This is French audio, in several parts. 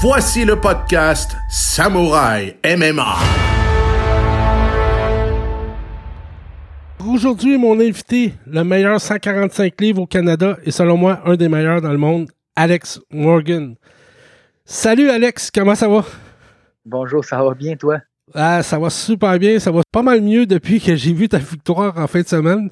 Voici le podcast Samouraï MMA. Aujourd'hui, mon invité, le meilleur 145 livres au Canada et selon moi, un des meilleurs dans le monde, Alex Morgan. Salut Alex, comment ça va? Bonjour, ça va bien toi? Ah, ça va super bien. Ça va pas mal mieux depuis que j'ai vu ta victoire en fin de semaine.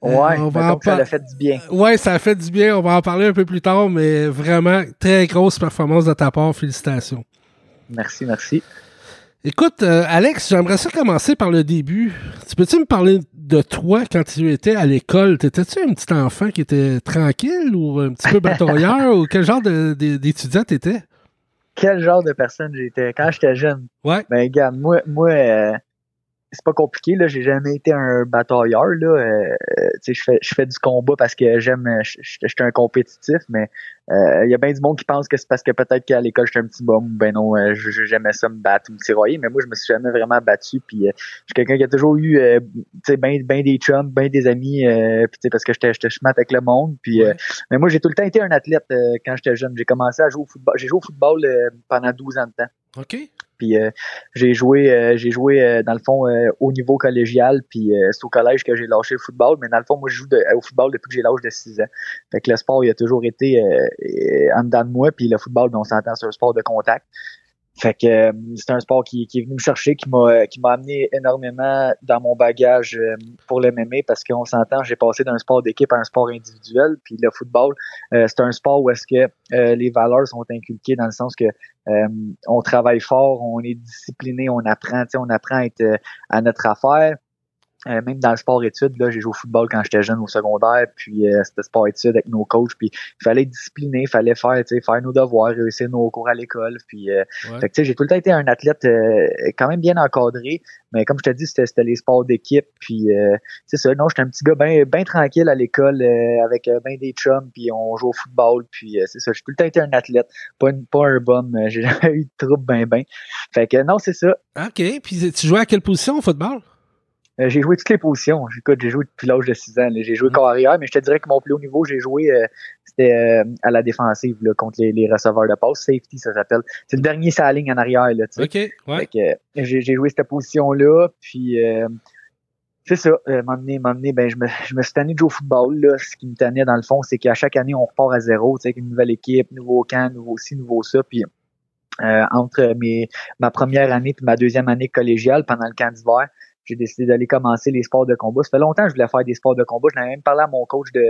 Ouais, euh, ça a fait du bien. Ouais, ça a fait du bien. On va en parler un peu plus tard, mais vraiment, très grosse performance de ta part. Félicitations. Merci, merci. Écoute, euh, Alex, j'aimerais ça commencer par le début. Tu peux-tu me parler de toi quand tu étais à l'école? T'étais-tu un petit enfant qui était tranquille ou un petit peu batailleur ou quel genre d'étudiant t'étais? Quel genre de personne j'étais quand j'étais jeune? Ouais. Ben, regarde, moi, moi euh, c'est pas compliqué, là. J'ai jamais été un batailleur, là. Euh, tu sais, je fais, je fais du combat parce que j'aime, j'étais un compétitif, mais il euh, y a bien du monde qui pense que c'est parce que peut-être qu'à l'école j'étais un petit bum ben non euh, j'aimais ça me battre ou me tiroyer mais moi je me suis jamais vraiment battu puis euh, je suis quelqu'un qui a toujours eu tu sais ben, ben des chums ben des amis puis tu sais parce que j'étais j'étais schmat avec le monde puis mais moi j'ai tout le temps été un athlète quand j'étais jeune. J'ai commencé à jouer au football j'ai joué au football pendant 12 ans de temps. OK puis j'ai joué j'ai joué dans le fond au niveau collégial puis c'est au collège que j'ai lâché le football mais dans le fond moi je joue au football depuis que j'ai l'âge de 6 ans fait que le sport il a toujours été en dedans de moi. Puis le football, on s'entend, c'est un sport de contact. Fait que euh, c'est un sport qui, est venu me chercher, qui m'a qui m'a amené énormément dans mon bagage euh, pour le parce qu'on s'entend, j'ai passé d'un sport d'équipe à un sport individuel. Puis le football, euh, c'est un sport où est-ce que les valeurs sont inculquées dans le sens que on travaille fort, on est discipliné, on apprend, on apprend à être à notre affaire. Euh, même dans le sport-études, là, j'ai joué au football quand j'étais jeune au secondaire, puis euh, c'était sport-études avec nos coachs, puis il fallait être discipliné, il fallait faire, faire nos devoirs, réussir nos cours à l'école, puis euh, j'ai tout le temps été un athlète euh, quand même bien encadré, mais comme je te dis, c'était les sports d'équipe, puis c'est ça, non, j'étais un petit gars bien ben tranquille à l'école, avec ben des chums, puis on joue au football, puis c'est ça, j'ai tout le temps été un athlète, pas, pas un bum, j'ai jamais eu de trouble ben ben. Fait que non, c'est ça. OK, puis tu jouais à quelle position au football? Euh, j'ai joué toutes les positions. J'ai joué depuis l'âge de 6 ans. J'ai joué corps arrière, mais je te dirais que mon plus haut niveau, j'ai joué euh, c'était euh, à la défensive là, contre les, les, receveurs de passe. Safety, ça s'appelle. C'est le dernier sa ligne en arrière. Là, OK, ouais. j'ai joué cette position-là, puis c'est ça. m'emmener, m'emmener, ben je me, je me suis tanné de jouer au football. Là. Ce qui me tannait dans le fond, c'est qu'à chaque année, on repart à zéro, avec une nouvelle équipe, nouveau camp, nouveau ci, nouveau ça. Puis entre mes, ma première année et ma deuxième année collégiale pendant le camp d'hiver, j'ai décidé d'aller commencer les sports de combat. Ça fait longtemps que je voulais faire des sports de combat. Je n'avais même parlé à mon coach de,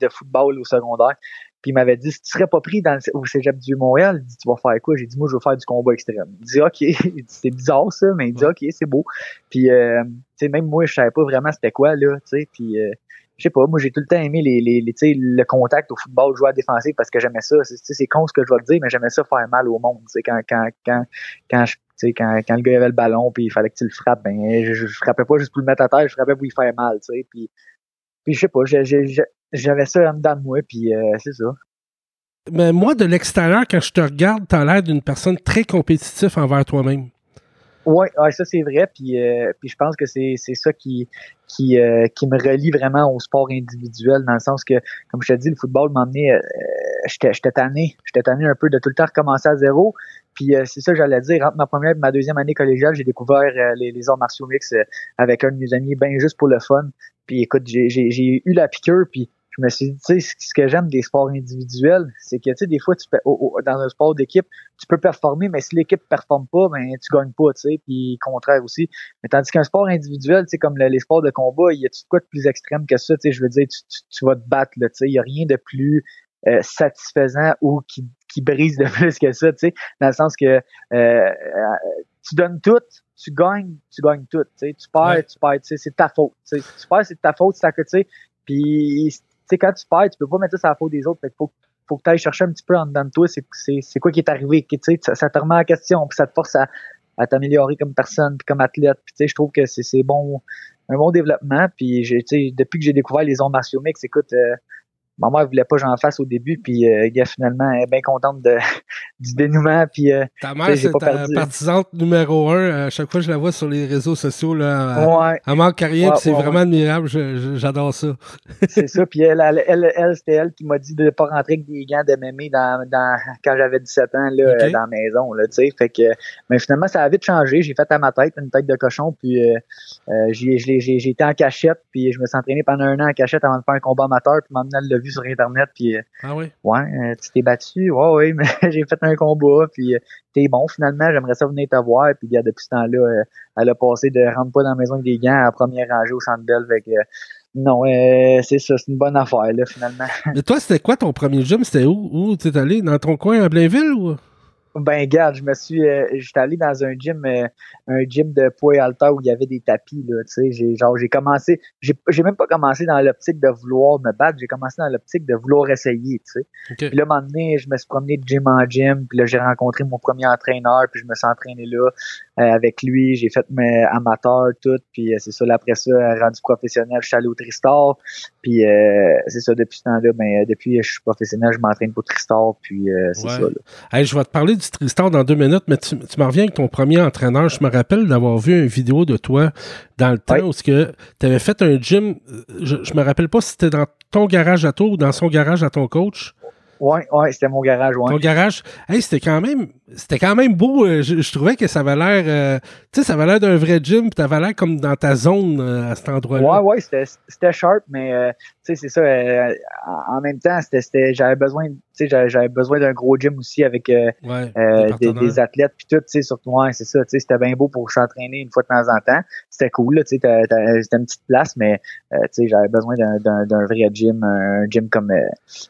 de, football au secondaire. Puis il m'avait dit si tu serais pas pris dans le, au Cégep du Montréal, il dit tu vas faire quoi? J'ai dit moi je veux faire du combat extrême. Il dit OK, c'est bizarre ça, mais il dit OK, c'est beau. Puis euh, tu sais même moi je savais pas vraiment c'était quoi là, tu sais, puis euh, je sais pas, moi j'ai tout le temps aimé les, les, les le contact au football, jouer à défensif parce que j'aimais ça. C'est con ce que je vais te dire, mais j'aimais ça faire mal au monde. Quand, quand, quand, quand, quand, quand le gars avait le ballon puis il fallait que tu le frappes, ben je, frappais pas juste pour le mettre à terre, je frappais pour lui faire mal. Puis, puis je sais pas, j'avais ça en dedans de moi, puis euh, c'est ça. Mais moi, de l'extérieur, quand je te regarde, tu as l'air d'une personne très compétitive envers toi-même. Oui, ouais, ça c'est vrai. Puis, euh, puis je pense que c'est, ça qui, qui, euh, qui me relie vraiment au sport individuel, dans le sens que, comme je te dis, le football m'a amené, euh, j'étais, j'étais tanné. J'étais tanné un peu de tout le temps recommencer à zéro. Puis c'est ça j'allais dire. Entre ma première et ma deuxième année collégiale, j'ai découvert les, les arts martiaux mix avec un de mes amis, ben juste pour le fun. Puis écoute, j'ai, j'ai, j'ai eu la piqûre, puis je me suis dit, tu sais, ce que j'aime des sports individuels, c'est que, tu sais, des fois, tu peux, dans un sport d'équipe, tu peux performer, mais si l'équipe performe pas, ben, tu gagnes pas, tu sais, puis contraire aussi. Mais tandis qu'un sport individuel, tu sais, comme les sports de combat, il y a tout quoi de plus extrême que ça, tu sais, je veux dire, tu, tu, vas te battre, tu sais, il y a rien de plus euh, satisfaisant ou qui, qui brise de plus que ça, tu sais, dans le sens que euh, tu donnes tout, tu gagnes, tu gagnes tout, tu sais, tu perds, tu perds, tu sais, c'est ta faute, tu sais, tu perds, c'est ta faute, c'est à côté, puis sais, quand tu perds, tu peux pas mettre ça à la faute des autres. Fait faut, faut que tu ailles chercher un petit peu en dedans de toi, c'est, quoi qui est arrivé? Sais, ça, te remet en question, puis ça te force à, à t'améliorer comme personne, puis comme athlète. Puis, tu sais, je trouve que c'est, bon, un bon développement. Puis, tu sais, depuis que j'ai découvert les ondes martiaux mix, écoute, euh, ma mère voulait pas que j'en fasse au début, puis euh, gars, finalement, elle est bien contente de, du dénouement. Puis, euh, ta mère, c'est ta partisante numéro un. À chaque fois que je la vois sur les réseaux sociaux, là, ouais. elle, manque rien. c'est vraiment admirable. J'adore ça. c'est ça. Puis elle, elle, elle, c'était elle qui m'a dit de ne pas rentrer avec des gants de mémé dans, dans, quand j'avais 17 ans là, dans la maison. Là, fait que, mais finalement, ça a vite changé. J'ai fait à ma tête une tête de cochon. Puis euh, euh j'ai été en cachette. Puis je me suis entraîné pendant un an en cachette avant de faire un combat amateur. Puis elle l'a vu sur Internet. Puis, euh, ah oui? Ouais, euh, tu t'es battu. Ouais, oui, mais j'ai fait un combat. Puis t'es bon finalement. J'aimerais ça venir te voir. Puis depuis ce temps-là, elle a passé de rentre pas dans la maison avec des gants à première rangée au centre belle. Fait que, non, euh, c'est ça, c'est une bonne affaire, là, finalement. Mais toi, c'était quoi ton premier gym? C'était où? Où tu es allé? Dans ton coin à Blainville ou? Ben, regarde, je me suis, euh, j'étais allé dans un gym, euh, un gym de poids alta où il y avait des tapis, là, tu sais, j'ai, genre, j'ai commencé, j'ai, même pas commencé dans l'optique de vouloir me battre, j'ai commencé dans l'optique de vouloir essayer, tu sais. Puis là, un moment donné, je me suis promené de gym en gym, puis là, j'ai rencontré mon premier entraîneur, puis je me suis entraîné là, avec lui, j'ai fait mes amateurs, tout, puis c'est ça, là, après ça, rendu professionnel, je suis allé au Tristar, puis c'est ça, depuis ce temps-là, ben, depuis je suis professionnel, je m'entraîne pour Tristar, puis c'est ça, là. je vais te parler Tristan dans deux minutes, mais tu, tu m'en reviens avec ton premier entraîneur. Je me rappelle d'avoir vu une vidéo de toi dans le temps où tu avais fait un gym. Je, je me rappelle pas si c'était dans ton garage à toi ou dans son garage à ton coach. Oui, ouais, c'était mon garage, ouais. Ton garage? Hey, c'était quand même c'était quand même beau. Euh, je, trouvais que ça avait l'air euh, tu sais, ça avait l'air d'un vrai gym, tu avais l'air comme dans ta zone euh, à cet endroit-là. Ouais, ouais, c'était sharp, mais tu sais, c'est ça. en même temps, c'était j'avais besoin, tu sais, j'avais besoin d'un gros gym aussi avec des, athlètes puis tout, tu sais, surtout, ouais, c'est ça, tu sais, c'était bien beau pour s'entraîner une fois de temps en temps. C'était cool, tu sais, c'était une petite place, mais tu sais, j'avais besoin d'un vrai gym, un gym comme,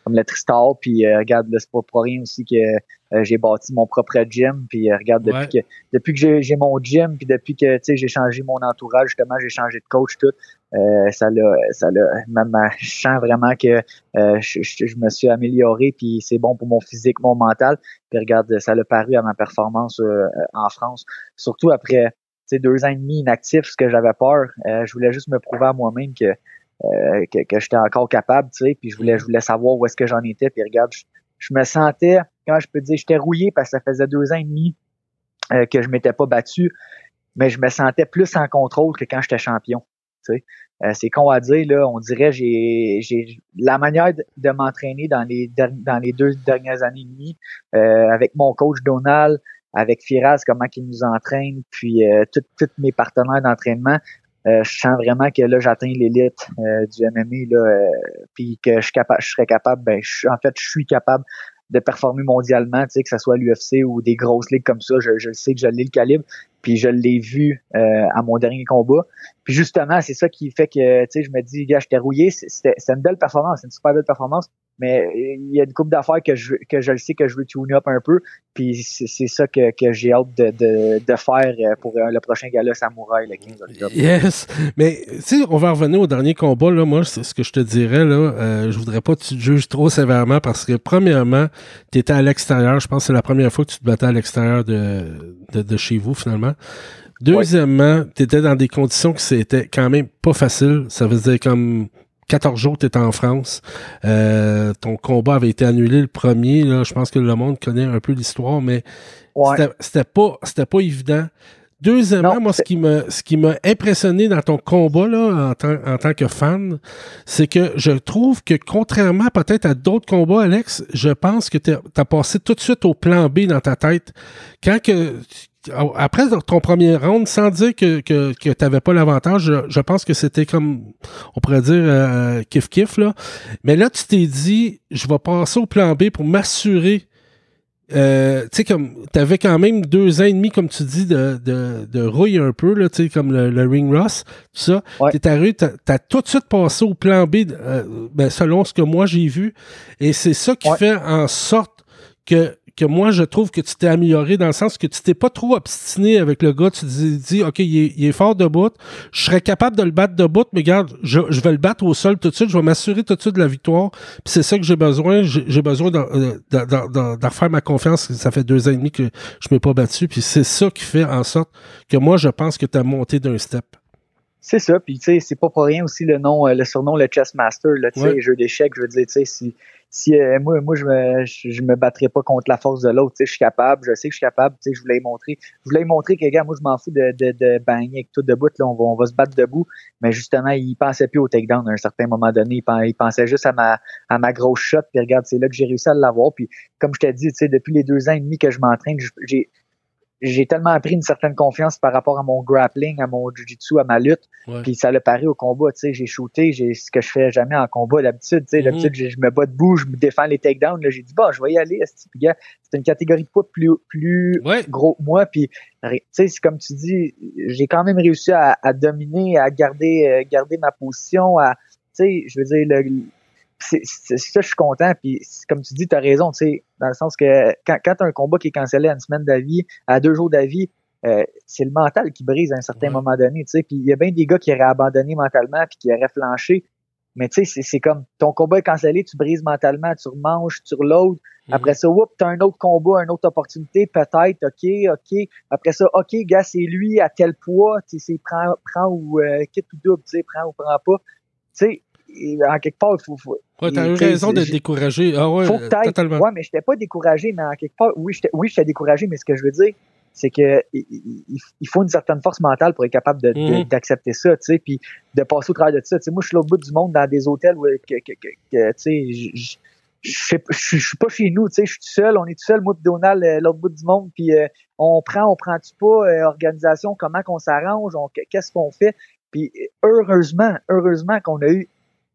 comme le Tristar, puis regarde, c'est pas pour rien aussi que euh, j'ai bâti mon propre gym. Puis euh, regarde, depuis que depuis que j'ai mon gym, puis depuis que j'ai changé mon entourage, justement, j'ai changé de coach, tout, euh, ça l'a, ça l'a, même, je sens vraiment que je, me suis amélioré, puis c'est bon pour mon physique, mon mental. Puis regarde, ça l'a paru à ma performance en France, surtout après deux ans et demi inactif, ce que j'avais peur. je voulais juste me prouver à moi-même que que, que j'étais encore capable, tu sais, puis je voulais, je voulais savoir où est-ce que j'en étais, puis regarde, je me sentais, quand je peux dire, j'étais rouillé parce que ça faisait deux ans et demi euh, que je m'étais pas battu, mais je me sentais plus en contrôle que quand j'étais champion. Euh, c'est con à dire, là, on dirait j'ai la manière de, m'entraîner dans les dans les deux dernières années et demie, euh, avec mon coach Donald, avec Firaz, comment il nous entraîne, puis tous mes partenaires d'entraînement, je sens vraiment que là j'atteins l'élite du MMA là, puis que je suis capable, je serais capable, ben je, en fait je suis capable de performer mondialement, tu sais, que ce soit l'UFC ou des grosses ligues comme ça, je, je sais que je l'ai le calibre, puis je l'ai vu euh, à mon dernier combat. Puis justement, c'est ça qui fait que, tu sais, je me dis, gars, j'étais rouillé, c'était une belle performance, c'est une super belle performance, mais il y a une coupe d'affaires que je que je le sais que je veux tune up un peu. Puis c'est ça que, que j'ai hâte de, de, de, faire euh, pour euh, le prochain gala Samouraï le 15 octobre. Yes, mais tu on va revenir au dernier combat là, moi c'est ce que je te dirais là, euh, je voudrais pas que tu te juges trop sévèrement parce que premièrement, tu étais à l'extérieur, je pense que c'est la première fois que tu te battais à l'extérieur de, de, de, chez vous finalement. Deuxièmement, tu étais dans des conditions que c'était quand même pas facile, ça veut dire comme 14 jours, tu étais en France. Euh, ton combat avait été annulé le premier. Là. Je pense que le monde connaît un peu l'histoire, mais c'était pas c'était pas évident. Deuxièmement, moi, ce qui m'a ce qui m'a impressionné dans ton combat là, en, tant, en tant que fan, c'est que je trouve que contrairement peut-être à d'autres combats, Alex, je pense que tu as passé tout de suite au plan B dans ta tête. Quand que après ton premier round, sans dire que, que, que tu n'avais pas l'avantage, je, pense que c'était comme, on pourrait dire, euh, kiff-kiff, là. Mais là, tu t'es dit, je vais passer au plan B pour m'assurer. Euh, tu sais, comme, tu avais quand même deux ans et demi, comme tu dis, de, de, de rouille un peu, là, tu sais, comme le, ring Ross, tout ça. Ouais. Arrivé, t'as as tout de suite passé au plan B, euh, ben, selon ce que moi j'ai vu. Et c'est ça qui fait en sorte que que moi, je trouve que tu t'es amélioré dans le sens que tu t'es pas trop obstiné avec le gars. Tu dis, OK, il est, fort de bout. Je serais capable de le battre de bout, mais regarde, je, vais le battre au sol tout de suite. Je vais m'assurer tout de suite de la victoire. Puis c'est ça que j'ai besoin. J'ai besoin euh, d'en refaire ma confiance. Ça fait deux ans et demi que je m'ai pas battu. Puis c'est ça qui fait en sorte que moi, je pense que tu as monté d'un step. C'est ça. Puis, tu sais, c'est pas pour rien aussi le nom, le surnom, le Chess Master, là, tu sais, jeu d'échecs. Je veux dire, tu sais, si, si euh, moi, moi je me je, me battrais pas contre la force de l'autre, je suis capable, je sais que je suis capable, je voulais montrer. Je voulais montrer que gars, moi je m'en fous de, de, de bagner avec tout debout, là, on va, on va se battre debout. Mais justement, il pensait plus au takedown à un certain moment donné. Il, pensait juste à ma à ma grosse shot. Puis regarde, c'est là que j'ai réussi à l'avoir. Puis comme je t'ai dit, depuis les deux ans et demi que je m'entraîne, j'ai j'ai tellement appris une certaine confiance par rapport à mon grappling, à mon jiu-jitsu, à ma lutte. Puis ça l'a paru au combat, tu sais, j'ai shooté, j'ai ce que je fais jamais en combat d'habitude, tu sais, mhm. d'habitude je, me bats debout, je me défends les takedowns, là. J'ai dit bah, je vais y aller, c'est une catégorie de poids plus plus gros que moi puis tu sais, comme tu dis, j'ai quand même réussi à, dominer, à garder euh, garder ma position, à tu sais, je veux dire le c'est ça, je suis content. Puis, comme tu dis, tu as raison, tu sais, dans le sens que quand, quand tu as un combat qui est cancellé à une semaine d'avis, à deux jours d'avis, euh, c'est le mental qui brise à un certain moment donné, tu sais. Puis il y a bien des gars qui auraient abandonné mentalement puis qui auraient flanché. Mais tu sais, c'est comme ton combat est cancellé, tu brises mentalement, tu remanges, tu reloads. Mhm. Après ça, whoop, t'as un autre combat, une autre opportunité, peut-être, ok, ok. Après ça, ok, gars, c'est lui à tel poids, tu sais, prend, prend ou euh, quitte ou double, tu sais, prend ou prend pas. Tu sais, en quelque part, il faut. faut ouais, t'as eu raison d'être découragé. Ah ouais, faut totalement. Ouais, mais j'étais pas découragé, mais en quelque part, oui, j'étais oui, découragé, mais ce que je veux dire, c'est que il, faut une certaine force mentale pour être capable mm. d'accepter de, ça, tu sais, puis de passer au travers de ça. Tu sais, moi, je suis l'autre bout du monde dans des hôtels où, que, que, que, tu sais, je je suis pas chez nous, tu sais, je suis tout seul, on est tout seul, moi et Donald, euh, l'autre bout du monde, puis euh, on prend, on prend-tu pas, euh, organisation, comment qu'on s'arrange, qu'est-ce qu'on fait, puis heureusement, heureusement qu'on a eu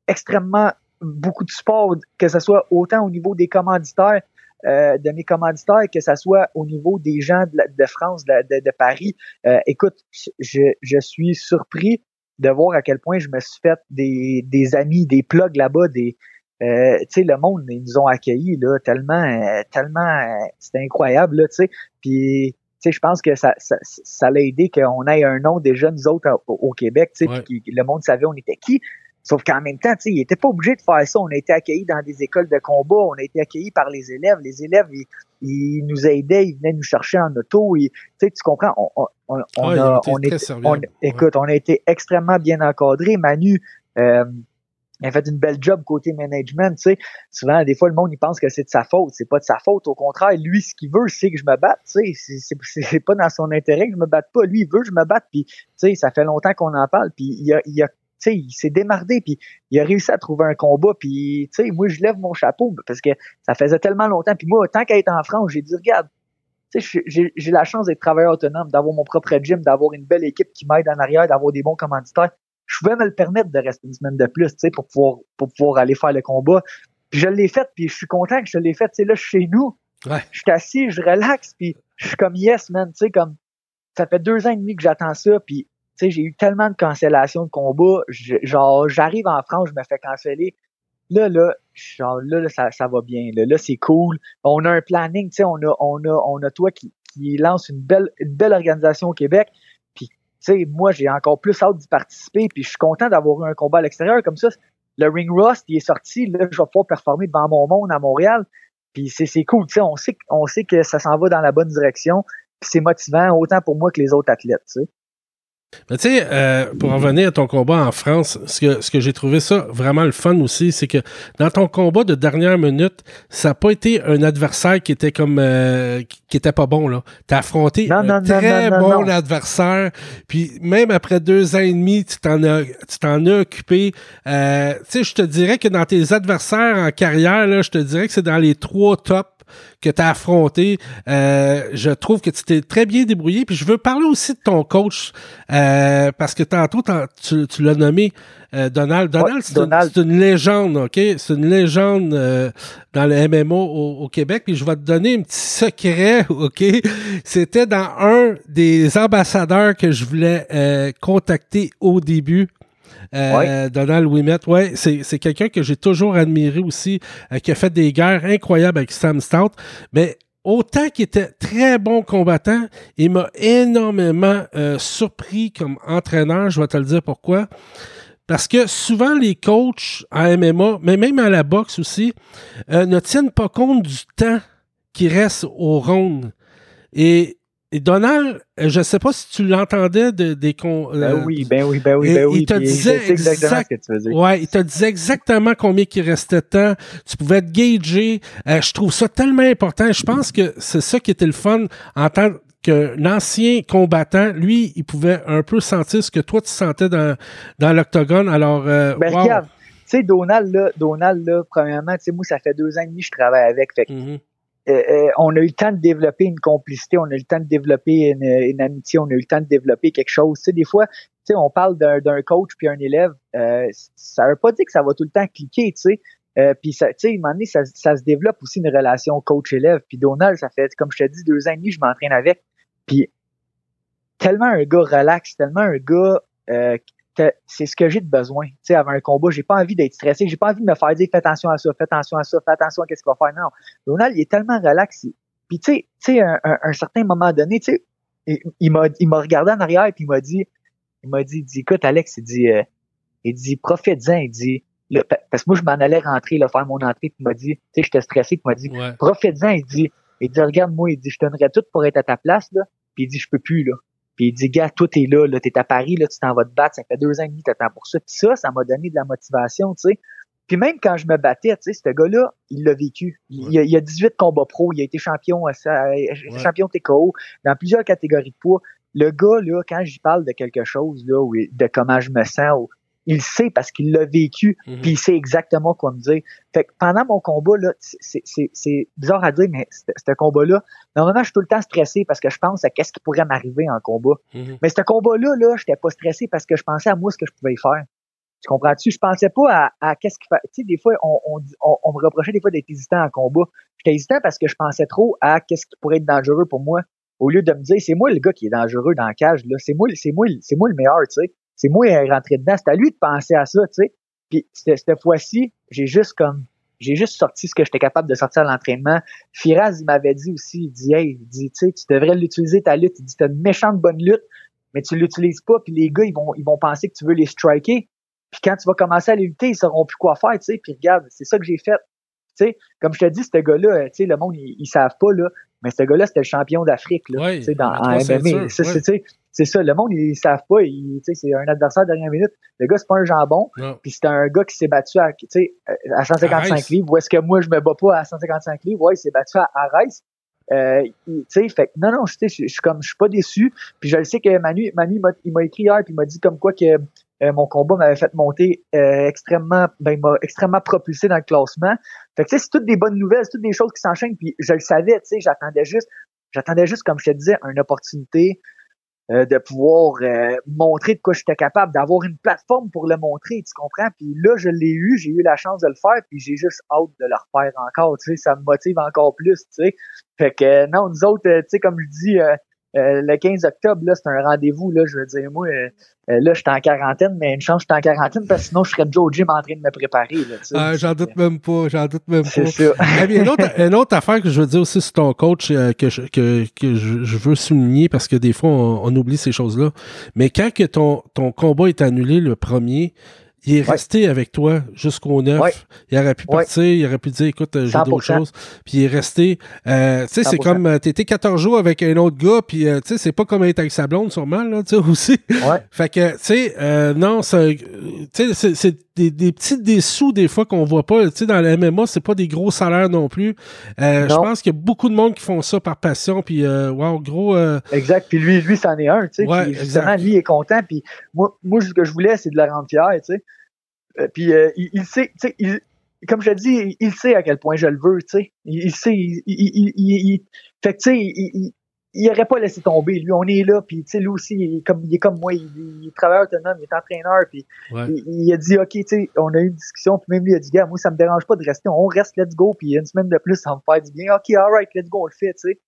extrêmement beaucoup de support, que ce soit autant au niveau des commanditaires, euh, de mes commanditaires, que ce soit au niveau des gens de, France, de, Paris. Euh, écoute, je, je, suis surpris de voir à quel point je me suis fait des, des amis, des plugs là-bas, des euh, tu sais, le monde, ils nous ont accueillis là, tellement, euh, tellement, c'était incroyable, là, tu sais. Puis, tu sais, je pense que ça, ça, ça l'a aidé qu'on ait un nom déjà, nous autres, au, Québec, tu sais, puis le monde savait on était qui. Sauf qu'en même temps, il n'était pas obligé de faire ça. On a été accueillis dans des écoles de combat, on a été accueillis par les élèves. Les élèves, ils, nous aidaient, ils venaient nous chercher en auto. tu comprends, on, on, on a, écoute, on a été extrêmement bien encadrés. Manu, euh, a fait une belle job côté management, tu sais. Souvent, des fois, le monde, il pense que c'est de sa faute. C'est pas de sa faute. Au contraire, lui, ce qu'il veut, c'est que je me batte, tu sais. C'est pas dans son intérêt que je me batte pas. Lui, il veut que je me batte. Puis, tu sais, ça fait longtemps qu'on en parle. Puis, il a, il a sais, il s'est démardé, puis il a réussi à trouver un combat, puis tu sais, moi je lève mon chapeau parce que ça faisait tellement longtemps, puis moi tant qu'à être en France, j'ai dit regarde, tu sais, j'ai la chance d'être travailleur autonome, d'avoir mon propre gym, d'avoir une belle équipe qui m'aide en arrière, d'avoir des bons commanditaires. Je pouvais me le permettre de rester une semaine de plus, tu sais, pour pouvoir pour pouvoir aller faire le combat. Puis je l'ai fait, puis je suis content que je l'ai fait. Tu sais, là, je suis chez nous. Ouais. Je suis assis, je relaxe, puis je suis comme yes, man. Tu sais, comme ça fait deux ans et demi que j'attends ça, puis sais, j'ai eu tellement de cancellations de combats. genre, j'arrive en France, je me fais canceller. Là, là, genre, là, ça, ça va bien. Là, là c'est cool. On a un planning, tu sais, on a, on a, on a toi qui, qui lance une belle, une belle organisation au Québec. Puis, tu sais, moi, j'ai encore plus hâte d'y participer. Puis, je suis content d'avoir eu un combat à l'extérieur comme ça. Le Ring Rust, il est sorti. Là, je vais pouvoir performer devant mon monde à Montréal. Puis, c'est, c'est cool. Tu sais, on sait, on sait que ça s'en va dans la bonne direction. Puis, c'est motivant autant pour moi que les autres athlètes. Tu sais. Mais tu sais, euh, pour revenir à ton combat en France, ce que, ce que j'ai trouvé ça vraiment le fun aussi, c'est que dans ton combat de dernière minute, ça n'a pas été un adversaire qui était comme euh, qui, était pas bon là. T'as affronté un très bon adversaire, puis même après deux ans et demi, tu t'en as tu t'en as occupé. Euh, tu sais, je te dirais que dans tes adversaires en carrière là, je te dirais que c'est dans les trois tops que tu as affronté. Euh, je trouve que tu t'es très bien débrouillé. Puis je veux parler aussi de ton coach, euh, parce que tantôt, tu, tu l'as nommé euh, Donald. Donald, c'est une, légende, OK? C'est une légende dans le MMO au, au, Québec. Puis je vais te donner un petit secret, OK? C'était dans un des ambassadeurs que je voulais contacter au début. Euh, Donald Wimet, ouais, c'est quelqu'un que j'ai toujours admiré aussi, euh, qui a fait des guerres incroyables avec Sam Stout. Mais autant qu'il était très bon combattant, il m'a énormément euh, surpris comme entraîneur. Je vais te le dire pourquoi. Parce que souvent, les coachs en MMA, mais même à la boxe aussi, ne tiennent pas compte du temps qui reste au round. Et et Donald, je ne sais pas si tu l'entendais de, des con. ben oui, ben oui, ben oui, ben oui. Il te disait exactement ce que tu veux Ouais, il te disait exactement combien il restait de temps. Tu pouvais te gager. je trouve ça tellement important. Je pense que c'est ça qui était le fun en tant que l'ancien combattant, lui, il pouvait un peu sentir ce que toi tu sentais dans, dans l'octogone. Alors, ben, regarde, tu sais, Donald, là, Donald, là, premièrement, tu sais, moi, ça fait deux ans et demi que je travaille avec. Fait mm-hmm. euh, euh, on a eu le temps de développer une complicité, on a eu le temps de développer une, amitié, on a eu le temps de développer quelque chose. Tu sais, des fois, tu sais, on parle d'un coach puis un élève, euh, ça veut pas dire que ça va tout le temps cliquer, tu sais. Euh, puis ça, tu sais, à un moment ça, se développe aussi une relation coach-élève. Puis Donald, ça fait, comme je te dis, deux ans et demi, je m'entraîne avec. Puis tellement un gars relax, tellement un gars euh, c'est ce que j'ai de besoin. Tu sais, avant un combat, j'ai pas envie d'être stressé, j'ai pas envie de me faire dire fais attention à ça, fais attention à ça, fais attention à qu'est-ce qu'il va faire. Non, Donald, il est tellement relax. Puis tu sais, à un, certain moment donné, tu sais, il, m'a il m'a regardé en arrière et puis il m'a dit il m'a dit, dit écoute Alex, il dit euh, il dit profite-en, il dit parce que moi je m'en allais rentrer là, faire mon entrée puis il m'a dit tu sais j'étais stressé puis il m'a dit ouais. profite-en, il dit il dit regarde moi, il dit je donnerais tout pour être à ta place là, puis il dit je peux plus là. Puis il dit, gars, toi, t'es là, là, t'es à Paris, là, tu t'en vas te battre, ça fait deux ans et demi, t'attends pour ça. Puis ça, ça m'a donné de la motivation, tu sais. Puis même quand je me battais, tu sais, ce gars-là, il l'a vécu. Il, a, il, a, 18 combats pro, il a été champion, euh, champion TKO dans plusieurs catégories de poids. Le gars, là, quand j'y parle de quelque chose, là, de comment je me sens, il sait parce qu'il l'a vécu, mhm. puis il sait exactement quoi me dire. Fait que pendant mon combat, là, c'est bizarre à dire, mais ce combat-là, normalement, je suis tout le temps stressé parce que je pense à qu'est-ce qui pourrait m'arriver en combat. Mhm. Mais ce combat-là, là, j'étais pas stressé parce que je pensais à moi ce que je pouvais y faire. Tu comprends-tu? Je pensais pas à, qu'est-ce qu'il fait. Tu sais, des fois, on, on, on, me reprochait des fois d'être hésitant en combat. J'étais hésitant parce que je pensais trop à qu'est-ce qui pourrait être dangereux pour moi. Au lieu de me dire, c'est moi le gars qui est dangereux dans la cage, là. C'est moi, c'est moi, c'est moi le meilleur, tu sais c'est moi qui est rentré dedans. C'est à lui de penser à ça, tu sais. Puis cette, fois-ci, j'ai juste comme j'ai juste sorti ce que j'étais capable de sortir à l'entraînement. Firaz, il m'avait dit aussi, il dit, hey, il dit, tu sais, tu devrais l'utiliser ta lutte. Il dit, t'as une méchante bonne lutte, mais tu l'utilises pas, puis les gars, ils vont, ils vont penser que tu veux les striker. Puis quand tu vas commencer à les lutter, ils sauront plus quoi faire, tu sais. Puis regarde, c'est ça que j'ai fait. Tu sais, comme je te dis, ce gars-là, tu sais, le monde, ils, savent pas, là, mais ce gars-là, c'était le champion d'Afrique, là, tu sais, dans, en MMA. C'est ça, le monde, ils savent pas. C'est un adversaire de dernière minute. Le gars, c'est pas un jambon. Puis c'est un gars qui s'est battu à, à 155 livres. Ou est-ce que moi, je me bats pas à 155 livres? Ouais, il s'est battu à Arès. Euh, tu fait non, non, je suis comme, je suis pas déçu. Puis je le sais que Manu, Manu il m'a écrit hier, puis il m'a dit comme quoi que euh, mon combat m'avait fait monter euh, extrêmement, ben, m'a extrêmement propulsé dans le classement. Fait que, tu sais, c'est toutes des bonnes nouvelles, c'est toutes des choses qui s'enchaînent, puis je le savais, tu sais, j'attendais juste, j'attendais juste, comme je te disais, une opportunité euh, de pouvoir euh, montrer de quoi j'étais capable, d'avoir une plateforme pour le montrer, tu comprends? Puis là, je l'ai eu, j'ai eu la chance de le faire, puis j'ai juste hâte de le refaire encore, tu sais, ça me motive encore plus, tu sais. Fait que non, nous autres, tu sais, comme je dis, euh, le 15 octobre, là, c'est un rendez-vous, là, je veux dire, moi, euh, euh, là, je suis en quarantaine, mais une chance, je suis en quarantaine, parce que sinon, je serais déjà au gym en train de me préparer, ah, j'en doute même pas, j'en doute même pas. Ça. Une, autre, une autre affaire que je veux dire aussi sur ton coach, que, je, que, que je, veux souligner, parce que des fois, on, oublie ces choses-là, mais quand que ton, ton combat est annulé, le premier, il est resté avec toi jusqu'au 9. Il aurait pu partir, il aurait pu dire écoute, j'ai d'autres choses. Puis il est resté. Euh, tu sais, c'est comme euh, t'étais 14 jours avec un autre gars, puis euh, tu sais, c'est pas comme être avec sa blonde, sûrement, là, tu sais, aussi. fait que, tu sais, non, c'est des, des petits dessous des fois qu'on voit pas. Tu sais, dans le MMA, c'est pas des gros salaires non plus. je pense qu'il y a beaucoup de monde qui font ça par passion, puis wow, gros. Exact. Puis lui, lui, c'en est un, tu sais. justement, lui est content, puis moi, moi, ce que je voulais, c'est de le rendre tu sais. Euh, puis euh, il, sait, tu sais, il, comme je te dis, il, sait à quel point je le veux, tu sais. Il, sait, il, il, fait que tu sais, il, il aurait pas laissé tomber. Lui, on est là, puis tu sais, lui aussi, il est comme, il est comme moi, il, est travailleur autonome, il est entraîneur, puis il, a dit, ok, tu sais, on a eu une discussion, puis même lui a dit, gars, moi, ça me dérange pas de rester, on reste, let's go, puis une semaine de plus, ça me faire du bien. Ok, alright, let's go, on le fait, tu sais.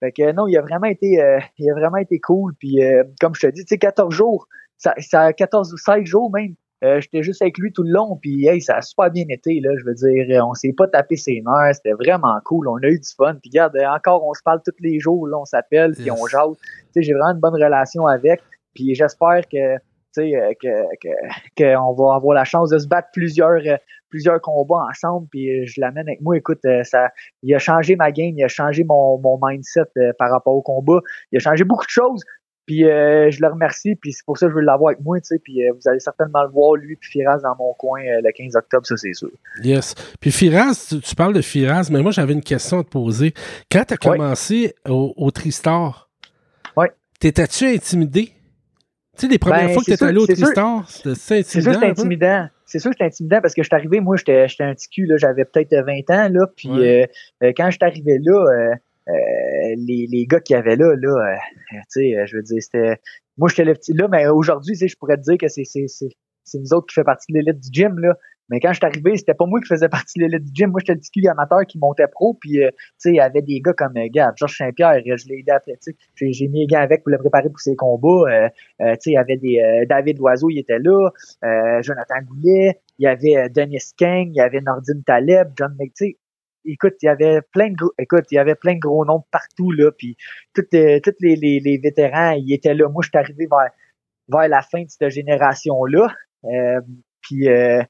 Fait que non, il a vraiment été, euh, il a vraiment été cool, puis comme je te dis, tu sais, 14 jours, ça, ça 14 ou 16 jours même, euh, j'étais juste avec lui tout le long, puis hey, ça a super bien été, là, je veux dire, on s'est pas tapé ses nerfs, c'était vraiment cool, on a eu du fun, puis regarde, encore, on se parle tous les jours, là, on s'appelle, puis on jase, tu sais, j'ai vraiment une bonne relation avec, puis j'espère que, tu sais, que, qu'on va avoir la chance de se battre plusieurs, plusieurs combats ensemble, puis je l'amène avec moi. Écoute, ça, il a changé ma game, il a changé mon, mon mindset par rapport au combat, il a changé beaucoup de choses. Puis euh, je le remercie, puis c'est pour ça que je veux l'avoir avec moi, tu sais. Puis euh, vous allez certainement le voir, lui, puis Firaz dans mon coin euh, le 15 octobre, ça c'est sûr. Yes. Puis Firaz, tu, parles de Firaz, mais moi j'avais une question à te poser. Quand tu as commencé au, au, Tristar, t'étais-tu intimidé? Tu sais, les premières ben, fois que tu étais allé au Tristar, c'était intimidant. C'est sûr que c'était intimidant. C'est sûr que c'était intimidant parce que je suis arrivé, moi, j'étais un petit cul, là, j'avais peut-être 20 ans, là, puis quand je suis arrivé là, euh, les, les gars qu'il y avait là, là, euh, tu sais, euh, je veux dire, c'était. Moi, j'étais le petit là, mais aujourd'hui, tu sais, je pourrais te dire que c'est, c'est, c'est, c'est nous autres qui fait partie de l'élite du gym, là. Mais quand je suis arrivé, c'était pas moi qui faisais partie de l'élite du gym. Moi, j'étais le petit amateur qui montait pro. Puis, tu sais, il y avait des gars comme, euh, gars, Georges Saint-Pierre, je l'ai aidé à J'ai, j'ai mis les gars avec pour le préparer pour ses combats. tu sais, il y avait des David Loiseau, il était là. Jonathan Goulet. Il y avait Denis King. Il y avait Nordine Taleb. John McTee écoute, il y avait plein de gros, écoute, il y avait plein de gros noms partout là, puis tous les, les, les, vétérans, ils étaient là. Moi, je suis arrivé vers vers la fin de cette génération là, euh, puis euh,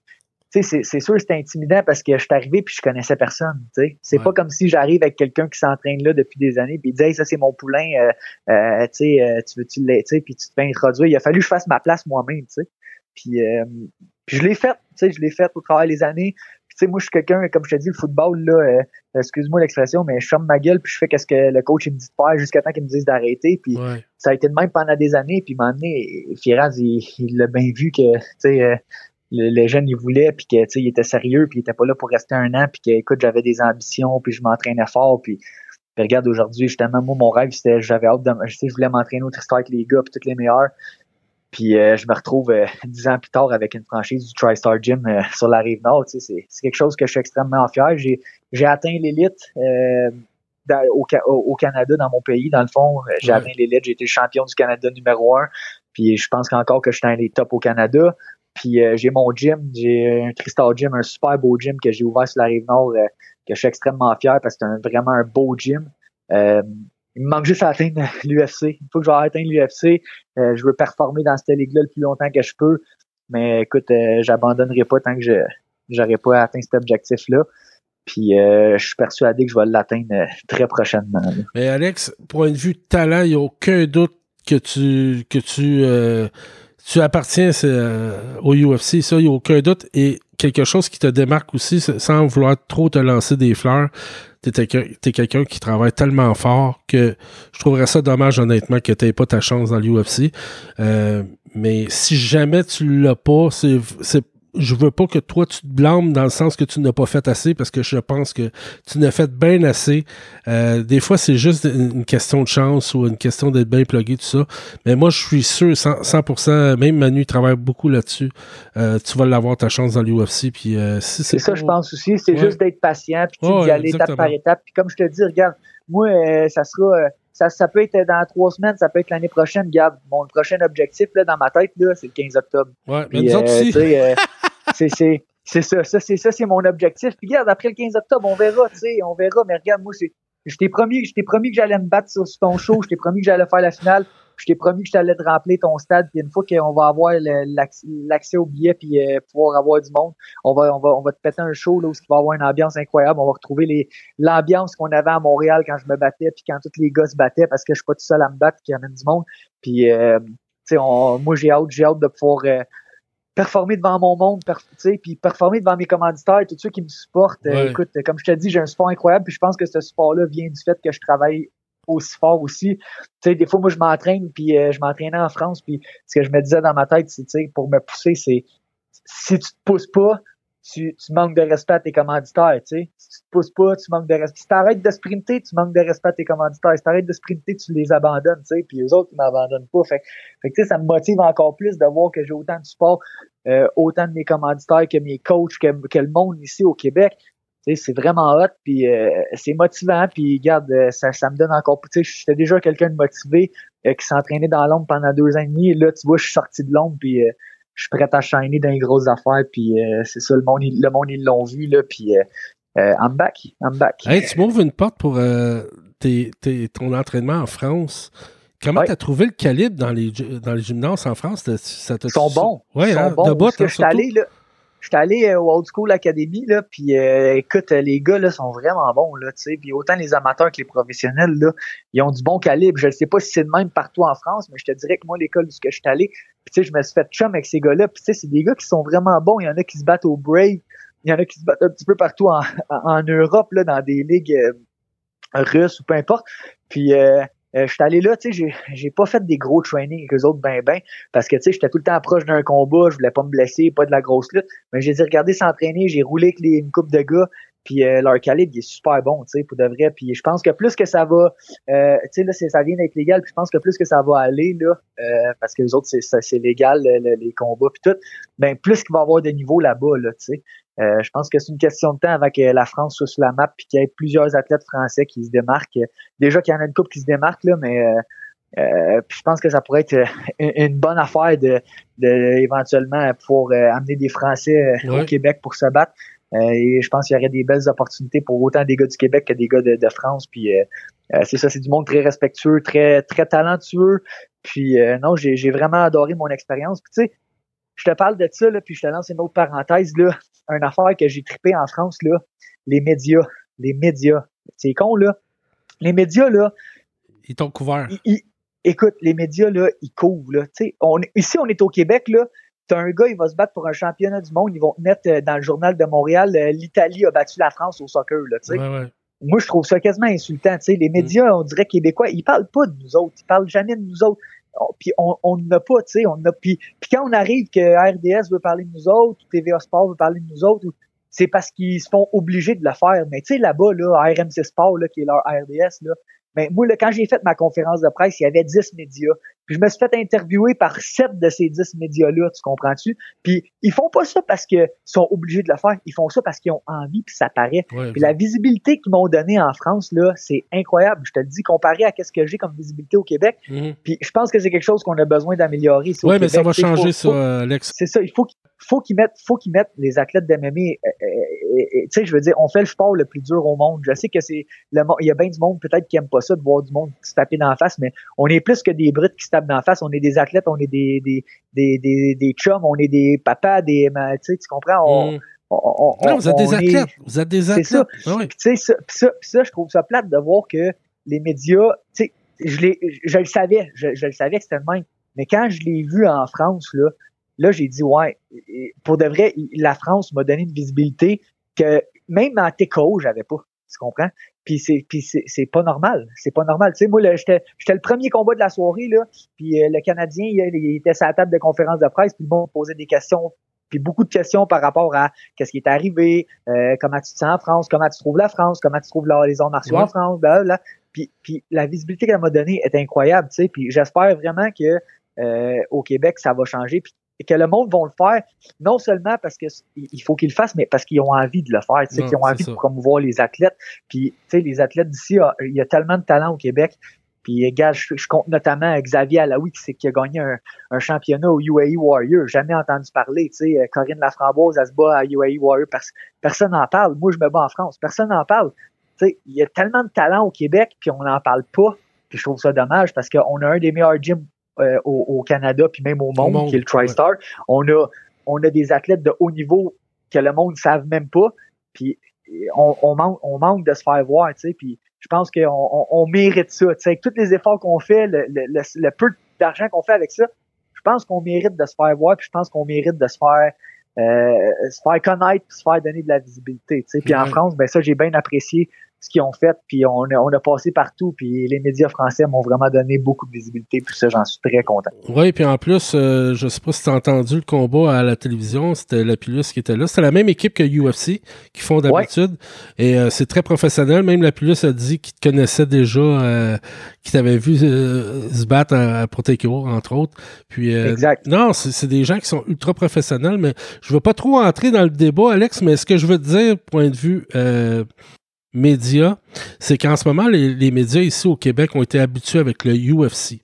tu sais, c'est sûr c'est intimidant parce que je suis arrivé puis je connaissais personne. Tu sais, c'est pas comme si j'arrive avec quelqu'un qui s'entraîne là depuis des années puis il dit hey, ça c'est mon poulain, euh, euh tu sais, tu veux tu sais, puis tu te fais introduire. Il a fallu que je fasse ma place moi-même, tu sais. Puis, puis je l'ai fait, tu sais, je l'ai fait au travers des années sais, moi, je suis quelqu'un, comme je te dis, le football, là, euh, excuse-moi l'expression, mais je ferme ma gueule puis je fais qu'est-ce que le coach il me dit de faire jusqu'à temps qu'il me dise d'arrêter. Puis ça a été de même pendant des années. Puis, donné, Firaz, il l'a bien vu que, tu sais, euh, le, jeune, il voulait, puis que, tu sais, il était sérieux, puis il était pas là pour rester un an, puis que, écoute, j'avais des ambitions, puis je m'entraînais fort, puis, regarde, aujourd'hui, justement, moi, mon rêve, c'était, j'avais hâte de, je sais, je voulais m'entraîner au Tristar avec les gars, puis tous les meilleurs. Puis euh, je me retrouve euh, dix ans plus tard avec une franchise du TriStar Gym euh, sur la rive nord. c'est, quelque chose que je suis extrêmement fier. J'ai, j'ai atteint l'élite au, au, Canada, dans mon pays. Dans le fond, j'ai atteint l'élite. J'ai été champion du Canada numéro un. Puis je pense qu'encore que je suis un des tops au Canada. Puis j'ai mon gym, j'ai un TriStar Gym, un super beau gym que j'ai ouvert sur la rive nord, que je suis extrêmement fier parce que c'est vraiment un beau gym il me manque juste à atteindre l'UFC. Il faut que je atteindre l'UFC. Euh, je veux performer dans cette ligue-là le plus longtemps que je peux. Mais écoute, euh, j'abandonnerai pas tant que je n'aurai pas atteint cet objectif-là. Puis euh, je suis persuadé que je vais l'atteindre très prochainement. Mais Alex, point de vue de talent, il n'y a aucun doute que tu que tu tu appartiens au UFC, ça, il n'y a aucun doute. Et quelque chose qui te démarque aussi, sans vouloir trop te lancer des fleurs, t'es es quelqu'un qui travaille tellement fort que je trouverais ça dommage, honnêtement, que t'aies pas ta chance dans l'UFC. Euh, mais si jamais tu l'as pas, c'est je veux pas que toi tu te blâmes dans le sens que tu n'as pas fait assez parce que je pense que tu n'as fait bien assez. Euh, des fois, c'est juste une question de chance ou une question d'être bien plugué, tout ça. Mais moi, je suis sûr, 100%, même Manu travaille beaucoup là-dessus. Euh, tu vas l'avoir ta chance dans l'UFC. Puis euh, si c'est ça, je pense aussi. C'est juste d'être patient puis d'y aller étape par étape. Puis comme je te dis, regarde, moi, ça sera ça, ça peut être dans trois semaines, ça peut être l'année prochaine. Regarde, mon prochain objectif là, dans ma tête, là, c'est le 15 octobre. Ouais, mais nous autres aussi. c'est, c'est, c'est ça, ça, c'est ça, c'est mon objectif. Puis regarde, après le 15 octobre, on verra, tu sais, on verra. Mais regarde, moi, c'est, je t'ai promis, je promis que j'allais me battre sur, ton show, je t'ai promis que j'allais faire la finale, je t'ai promis que j'allais te remplir ton stade. Puis une fois qu'on va avoir l'accès au billet puis euh, pouvoir avoir du monde, on va, on va, on va te péter un show là où il va avoir une ambiance incroyable. On va retrouver les, l'ambiance qu'on avait à Montréal quand je me battais puis quand tous les gars se battaient parce que je suis pas tout seul à me battre y amène du monde. Puis, euh, tu sais, moi j'ai hâte, j'ai hâte de pouvoir euh, performer devant mon monde, puis performer devant mes commanditaires, tous ceux qui me supportent. Euh, écoute, comme je te dis, j'ai un support incroyable, puis je pense que ce support-là vient du fait que je travaille aussi fort aussi. Tu sais, des fois, moi, je m'entraîne, puis euh, je m'entraînais en France, puis ce que je me disais dans ma tête, c'est, pour me pousser, c'est si tu te pousses pas, tu, tu, manques de respect à tes commanditaires, tu sais. Si tu te pousses pas, tu manques de respect. Si t'arrêtes de sprinter, tu manques de respect à tes commanditaires. Si t'arrêtes de sprinter, tu les abandonnes, tu sais. Puis les autres, ils m'abandonnent pas. Fait, fait sais, ça me motive encore plus de voir que j'ai autant de support, euh, autant de mes commanditaires que mes coachs, que, que le monde ici au Québec. C'est vraiment hot, puis euh, c'est motivant, puis regarde, euh, ça, ça me donne encore plus. J'étais déjà quelqu'un de motivé qui s'entraînait dans l'ombre pendant deux ans et demi, et là, tu vois, je suis sorti de l'ombre, puis je suis prêt à shiner dans les grosses affaires, puis euh, c'est ça, le monde, le monde, ils l'ont vu, là, puis euh, euh, I'm back, I'm back. Hey, tu m'ouvres une porte pour tes, tes, ton entraînement en France. Comment tu as trouvé le calibre dans les, dans les gymnases en France? Ça Ils sont bons. Oui, Ils sont hein, bons. de bout, je suis allé, là, je suis allé au Old School Academy, là, puis euh, écoute, les gars là, sont vraiment bons, là, tu sais, puis autant les amateurs que les professionnels, là, ils ont du bon calibre. Je ne sais pas si c'est le même partout en France, mais je te dirais que moi, l'école où je suis allé, tu sais, je me suis fait chum avec ces gars-là, puis tu sais, c'est des gars qui sont vraiment bons. Il y en a qui se battent au Brave, il y en a qui se battent un petit peu partout en, en Europe, là, dans des ligues euh, russes ou peu importe. Puis euh, euh, je suis allé là, tu sais, j'ai pas fait des gros trainings avec eux autres ben ben, parce que tu sais, j'étais tout le temps proche d'un combat, je voulais pas me blesser, pas de la grosse lutte, mais j'ai dit regarder s'entraîner, j'ai roulé avec les, une coupe de gars, puis euh, leur calibre il est super bon, tu sais, pour de vrai. Puis je pense que plus que ça va, euh, tu sais là, ça vient d'être légal, puis je pense que plus que ça va aller là, euh, parce que les autres c'est légal les combats puis tout, ben plus qu'il va y avoir de niveau là-bas là, tu sais. Euh, je pense que c'est une question de temps avant que la France soit sur la map puis qu'il y ait plusieurs athlètes français qui se démarquent. Déjà qu'il y en a une couple qui se démarquent, là, mais euh, euh je pense que ça pourrait être une, bonne affaire de, de éventuellement pouvoir euh, amener des Français au Québec pour se battre. et je pense qu'il y aurait des belles opportunités pour autant des gars du Québec que des gars de, de France. Puis c'est ça, c'est du monde très respectueux, très très talentueux. Puis non, j'ai vraiment adoré mon expérience. Puis tu sais, je te parle de ça, là, puis je te lance une autre parenthèse, là, une affaire que j'ai trippé en France, là, les médias. Les médias. C'est con, là. Les médias, là. Ils t'ont couvert. écoute, les médias, là, ils couvrent, là. On, ici, on est au Québec, là. T'as un gars, il va se battre pour un championnat du monde, ils vont te mettre euh, dans le journal de Montréal, euh, l'Italie a battu la France au soccer, là, tu sais. Moi, je trouve ça quasiment insultant, tu sais. Les médias, on dirait québécois, ils parlent pas de nous autres, ils parlent jamais de nous autres puis on n'a pas, tu sais, on a puis, quand on arrive que RDS veut parler de nous autres, ou TVA Sport veut parler de nous autres, c'est parce qu'ils se font obligés de le faire. Mais tu sais, là-bas, là, RMC Sport, là, qui est leur RDS, là, ben, moi, là, quand j'ai fait ma conférence de presse, il y avait 10 médias. Puis je me suis fait interviewer par 7 de ces 10 médias-là, tu comprends-tu? Puis ils font pas ça parce qu'ils sont obligés de le faire. Ils font ça parce qu'ils ont envie, puis ça paraît. puis la visibilité qu'ils m'ont donnée en France, là, c'est incroyable. Je te le dis, comparé à ce que j'ai comme visibilité au Québec. Mhm. Puis je pense que c'est quelque chose qu'on a besoin d'améliorer. Oui, mais ça va changer, ça, Alex. C'est ça. Il faut faut qu'ils mettent, faut qu'ils mettent les athlètes d'MMA. Euh, euh, tu sais, je veux dire, on fait le sport le plus dur au monde. Je sais que c'est le il y a bien du monde peut-être qui aime pas ça de voir du monde se taper dans la face, mais on est plus que des brutes qui se la face. On est des athlètes, on est des des des des, des chums, on est des papas, des, tu sais, tu comprends? On, mm. non, vous êtes des athlètes. vous êtes des athlètes. C'est ça. Ah tu sais, ça, ça, ça, je trouve ça plate de voir que les médias, tu sais, je, je le savais, je, je le savais que c'était le même. Mais quand je l'ai vu en France, là, là, j'ai dit, ouais, pour de vrai, la France m'a donné une visibilité que même en TKO, j'avais pas. Tu comprends? Puis c'est puis c'est pas normal. C'est pas normal. Tu sais, moi, j'étais le premier combat de la soirée, là, puis euh, le Canadien, il, était sur la table de conférence de presse, puis le monde posait des questions puis beaucoup de questions par rapport à qu'est-ce qui est arrivé, euh, comment tu te sens en France, comment tu trouves la France, comment tu trouves les arts martiaux en France, là. Puis, puis la visibilité qu'elle m'a donnée est incroyable, tu sais. Puis j'espère vraiment que euh, au Québec ça va changer, puis et que le monde va le faire, non seulement parce que il faut qu'ils le fassent, mais parce qu'ils ont envie de le faire, tu sais, qu'ils ont envie de promouvoir les athlètes. Puis, tu sais, les athlètes d'ici, ah, il y a tellement de talent au Québec. Puis, gars, je, compte notamment Xavier Alaoui, qui, qui a gagné un, championnat au UAE Warrior. Jamais entendu parler, tu sais. Corinne Laframboise, elle se bat à UAE Warrior. personne n'en parle. Moi, je me bats en France. Personne n'en parle. Tu sais, il y a tellement de talent au Québec, puis on n'en parle pas. Puis je trouve ça dommage parce qu'on a un des meilleurs gyms euh, au, Canada puis même au monde, qui est le TriStar. On a on a des athlètes de haut niveau que le monde ne savent même pas. Puis on, on, manque, on manque de se faire voir, tu sais. Puis je pense qu'on on, on, mérite ça, tu sais. Avec tous les efforts qu'on fait, le, le, le, peu d'argent qu'on fait avec ça, je pense qu'on mérite de se faire voir. Puis je pense qu'on mérite de se faire euh, se faire connaître, puis se faire donner de la visibilité. Tu sais. Puis en France, ben ça j'ai bien apprécié ce qu'ils ont fait, puis on a, on a passé partout, puis les médias français m'ont vraiment donné beaucoup de visibilité, puis ça, j'en suis très content. Oui, puis en plus, euh, je sais pas si tu as entendu le combat à la télévision, c'était la Lapillus qui était là. C'était la même équipe que UFC, qui font d'habitude, et euh, c'est très professionnel. Même la Lapillus a dit qu'il te connaissait déjà, euh, qu'il t'avait vu euh, se battre à, à entre autres. Puis, exact. Non, c'est des gens qui sont ultra professionnels, mais je veux pas trop entrer dans le débat, Alex, mais ce que je veux te dire, point de vue médias, c'est qu'en ce moment, les, médias ici au Québec ont été habitués avec le UFC.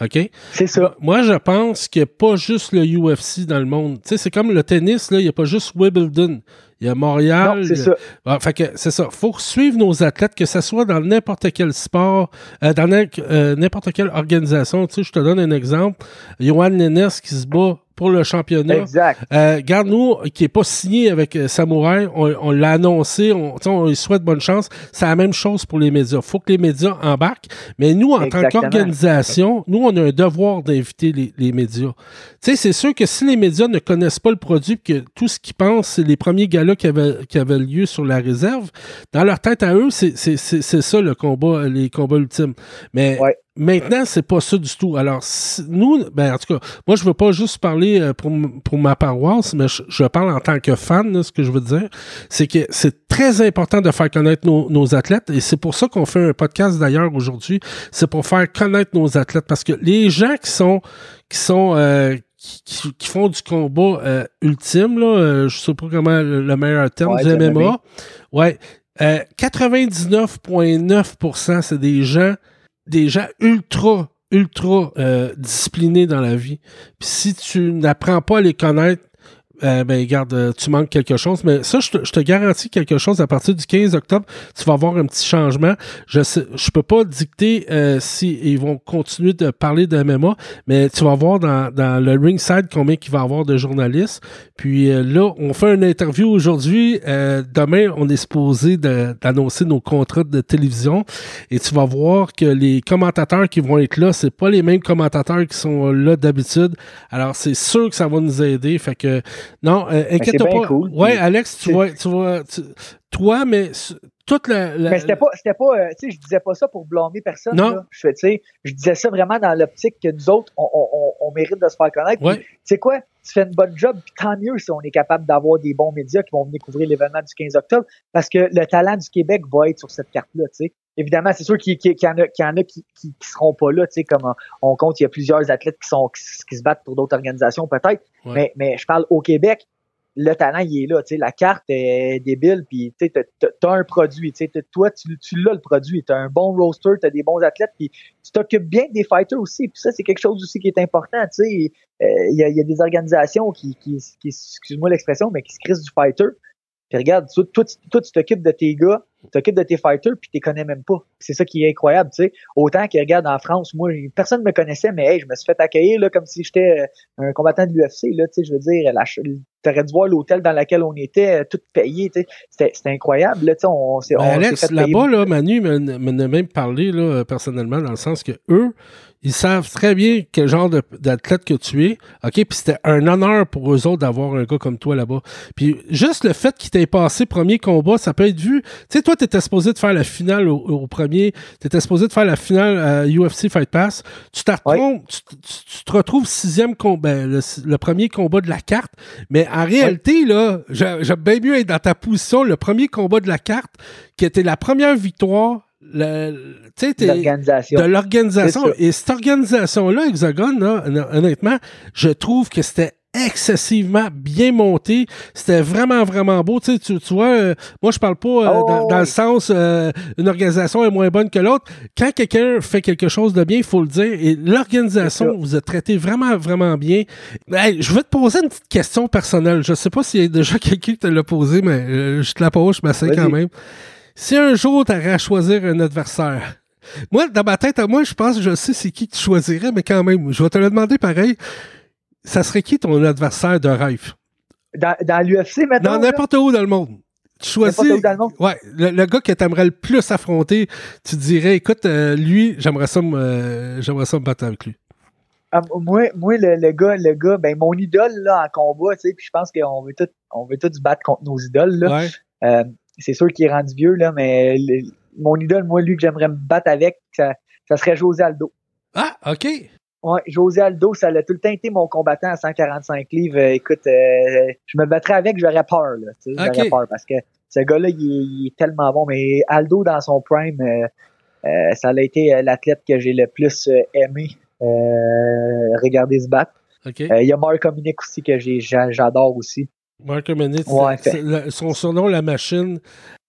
OK? C'est ça. Moi, je pense qu'il n'y a pas juste le UFC dans le monde. Tu sais, c'est comme le tennis, là, il n'y a pas juste Wimbledon. Il y a Montréal. Non, c'est ça. Ah, fait que c'est ça. faut suivre nos athlètes, que ce soit dans n'importe quel sport, euh, dans euh, n'importe quelle organisation. Tu sais, je te donne un exemple. Johan Nennes qui se bat pour le championnat. Exact. Euh, Garde-nous, qui n'est pas signé avec euh, Samouraï, on, l'a annoncé, on, on lui souhaite bonne chance. C'est la même chose pour les médias. faut que les médias embarquent. Mais nous, en tant qu'organisation, nous, on a un devoir d'inviter les, les, médias. Tu sais, c'est sûr que si les médias ne connaissent pas le produit, que tout ce qu'ils pensent, c'est les premiers galas qui avaient, qui avaient lieu sur la réserve, dans leur tête à eux, c'est ça le combat, les combats ultimes. Mais Maintenant, c'est pas ça du tout. Alors, nous, ben, en tout cas, moi, je veux pas juste parler euh, pour, pour ma paroisse, mais je, parle en tant que fan, ce que je veux dire. C'est que c'est très important de faire connaître nos, athlètes et c'est pour ça qu'on fait un podcast d'ailleurs aujourd'hui. C'est pour faire connaître nos athlètes parce que les gens qui sont, qui sont, euh, qui, font du combat euh, ultime, là, je sais pas comment le, meilleur terme du MMA. Ouais. 99,9% c'est des gens des gens ultra, ultra euh, disciplinés dans la vie. Puis si tu n'apprends pas à les connaître, euh, ben garde, euh, tu manques quelque chose. Mais ça, je te, garantis quelque chose à partir du 15 octobre, tu vas avoir un petit changement. Je sais, je peux pas dicter euh, si ils vont continuer de parler de MMA, mais tu vas voir dans, dans le ringside combien il va y avoir de journalistes. Puis euh, là, on fait une interview aujourd'hui. demain, on est supposé d'annoncer nos contrats de télévision. Et tu vas voir que les commentateurs qui vont être là, c'est pas les mêmes commentateurs qui sont là d'habitude. Alors, c'est sûr que ça va nous aider. Fait que non, euh, ben, inquiète pas. Cool. Ouais, Alex, tu vois, tu vois, toi, mais toute la. Mais c'était pas, c'était pas, euh, tu sais, je disais pas ça pour blâmer personne. Non. Là. Je, tu sais, je disais ça vraiment dans l'optique que nous autres, on, on, on, mérite de se faire connaître. Tu sais quoi? Tu fais une bonne job, puis tant mieux si on est capable d'avoir des bons médias qui vont venir couvrir l'événement du 15 octobre, parce que le talent du Québec va être sur cette carte-là, tu sais. Évidemment, c'est sûr qu'il y, en a, y en a qui, qui, seront pas là, tu sais, comme on, compte, il y a plusieurs athlètes qui sont qui, se battent pour d'autres organisations peut-être, mais, mais je parle au Québec, le talent, il est là. sais, la carte est débile, puis tu as, un produit. Toi, tu, tu l'as le produit. Tu as un bon roster, tu as des bons athlètes, puis tu t'occupes bien des fighters aussi. Puis ça, c'est quelque chose aussi qui est important. Euh, il y, a, y, a, des organisations qui, qui, qui excuse-moi l'expression, mais qui se crissent du fighter. Puis regarde, toi, toi, toi tu t'occupes de tes gars, tu t'occupes de tes fighters, puis tu les connais même pas. C'est ça qui est incroyable, tu sais. Autant que, regarde, en France, moi, personne ne me connaissait, mais hey, je me suis fait accueillir là, comme si j'étais euh, un combattant de l'UFC, là, tu sais, je veux dire, la, t'aurais dû voir l'hôtel dans lequel on était, euh, tout payé, tu sais. C'était incroyable, là, tu sais, on, s'est Alex, là-bas, là, Manu m'en a même parlé, là, personnellement, dans le sens que eux, ils savent très bien quel genre d'athlète que tu es. OK? Puis c'était un honneur pour eux autres d'avoir un gars comme toi là-bas. Puis juste le fait qu'il t'ait passé premier combat, ça peut être vu. Tu sais, toi, t'étais supposé de faire la finale au, premier. T'étais supposé de faire la finale à UFC Fight Pass. Tu, tu, te retrouves sixième combat, ben, le, premier combat de la carte. Mais en réalité, là, j'ai bien mieux être dans ta position, le premier combat de la carte, qui était la première victoire de l'organisation. Et cette organisation-là, Hexagone, honnêtement, je trouve que c'était excessivement bien monté. C'était vraiment, vraiment beau. Tu, tu, vois, euh, moi, je parle pas euh, oh, dans, le sens euh, une organisation est moins bonne que l'autre. Quand quelqu'un fait quelque chose de bien, il faut le dire. Et l'organisation vous a traité vraiment, vraiment bien. je vais te poser une petite question personnelle. Je sais pas s'il y a déjà quelqu'un qui te l'a posé, mais je te la pose, je m'asseye quand même. Si un jour tu à choisir un adversaire, moi, dans ma tête, à moi, je pense que je sais c'est qui tu choisirais, mais quand même, je vais te le demander pareil. Ça serait qui ton adversaire de rêve? Dans, dans l'UFC maintenant? Dans n'importe où dans le monde. Tu choisis. Où dans le, monde? Ouais, le, gars que tu aimerais le plus affronter, tu dirais, écoute, euh, lui, j'aimerais ça, me, j'aimerais ça me battre avec lui. Ah, moi, moi le, gars, le gars, ben mon idole là en combat, tu sais, puis je pense qu'on veut tout, on veut tous battre contre nos idoles là. Ouais. C'est sûr qu'il est rendu vieux, là, mais mon idole, moi, lui, que j'aimerais me battre avec, ça, ça serait José Aldo. Ah, OK. Ouais, José Aldo, ça a tout le temps été mon combattant à 145 livres. Euh, écoute, euh, je me battrais avec, j'aurais peur, là. J'aurais peur parce que ce gars-là, il, est tellement bon. Mais Aldo, dans son prime, euh, ça a été l'athlète que j'ai le plus aimé regarder se battre. Il y a Mark Dominic aussi que j'adore aussi. Mark Dominic, son surnom, la machine.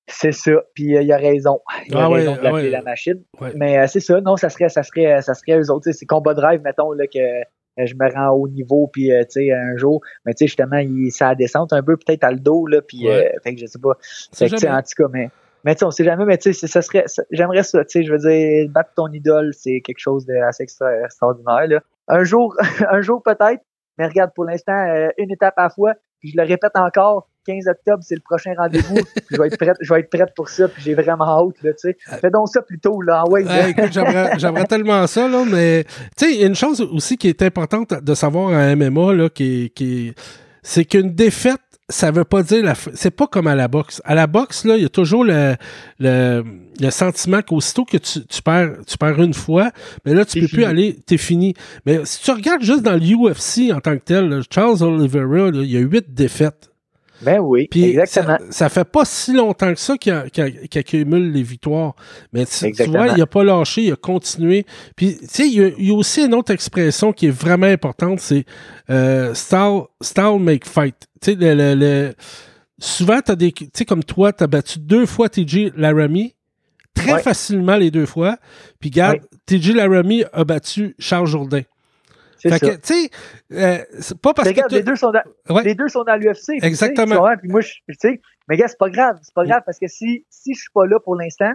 C'est ça. Puis il a raison. Il a Ah ouais, raison de l'appeler ouais. la machine. Ouais. Mais euh, c'est ça. Non, ça serait, ça serait, ça serait eux autres. C'est combat drive, mettons, là, que euh, je me rends au niveau, puis euh, tu sais, un jour, mais tu sais, justement, il, ça descend un peu peut-être à le dos, là, puis Ouais. euh, fait que je sais pas. C'est Fait que, en tout cas, mais, mais tu sais, on sait jamais, mais tu sais, ça serait, j'aimerais ça, tu sais, je veux dire, battre ton idole, c'est quelque chose d'assez extra- extraordinaire, là. Un jour, un jour peut-être, mais regarde, pour l'instant, euh, une étape à la fois, puis je le répète encore, 15 octobre, c'est le prochain rendez-vous, je vais être prête, je vais être prête pour ça, puis j'ai vraiment hâte, là, tu sais. Fais donc ça plus tôt, là, ouais, écoute, j'aimerais, tellement ça, là, mais tu sais, il y a une chose aussi qui est importante de savoir en MMA, là, qui, qui est- c'est qu'une défaite, ça veut pas dire la f- c'est pas comme à la boxe. À la boxe, là, il y a toujours le, le, le sentiment qu'aussitôt que tu, tu perds, tu perds une fois, mais là, tu peux plus aller, t'es fini. Mais si tu regardes juste dans l'UFC en tant que tel, là, Charles Oliveira, là, il y a huit défaites. Ben oui, Puis exactement. ça, ça fait pas si longtemps que ça qu'il accumule les victoires. Mais tu, tu vois, il a pas lâché, il a continué. Puis, tu sais, il y, a- il y a aussi une autre expression qui est vraiment importante, c'est euh, style, style make fight. Tu sais, le, le- le- souvent, t'as des, tu sais, comme toi, tu as battu deux fois TJ Laramie, très Ouais. facilement les deux fois. Puis, regarde, TJ Laramie a battu Charles Jourdain. Fait que, tu sais, euh, c'est pas parce Mais regarde, que... les deux sont dans, Ouais. les deux sont dans l'UFC. Exactement. Puis moi, je, tu sais, mais gars, c'est pas grave. C'est pas grave parce que si, si je suis pas là pour l'instant,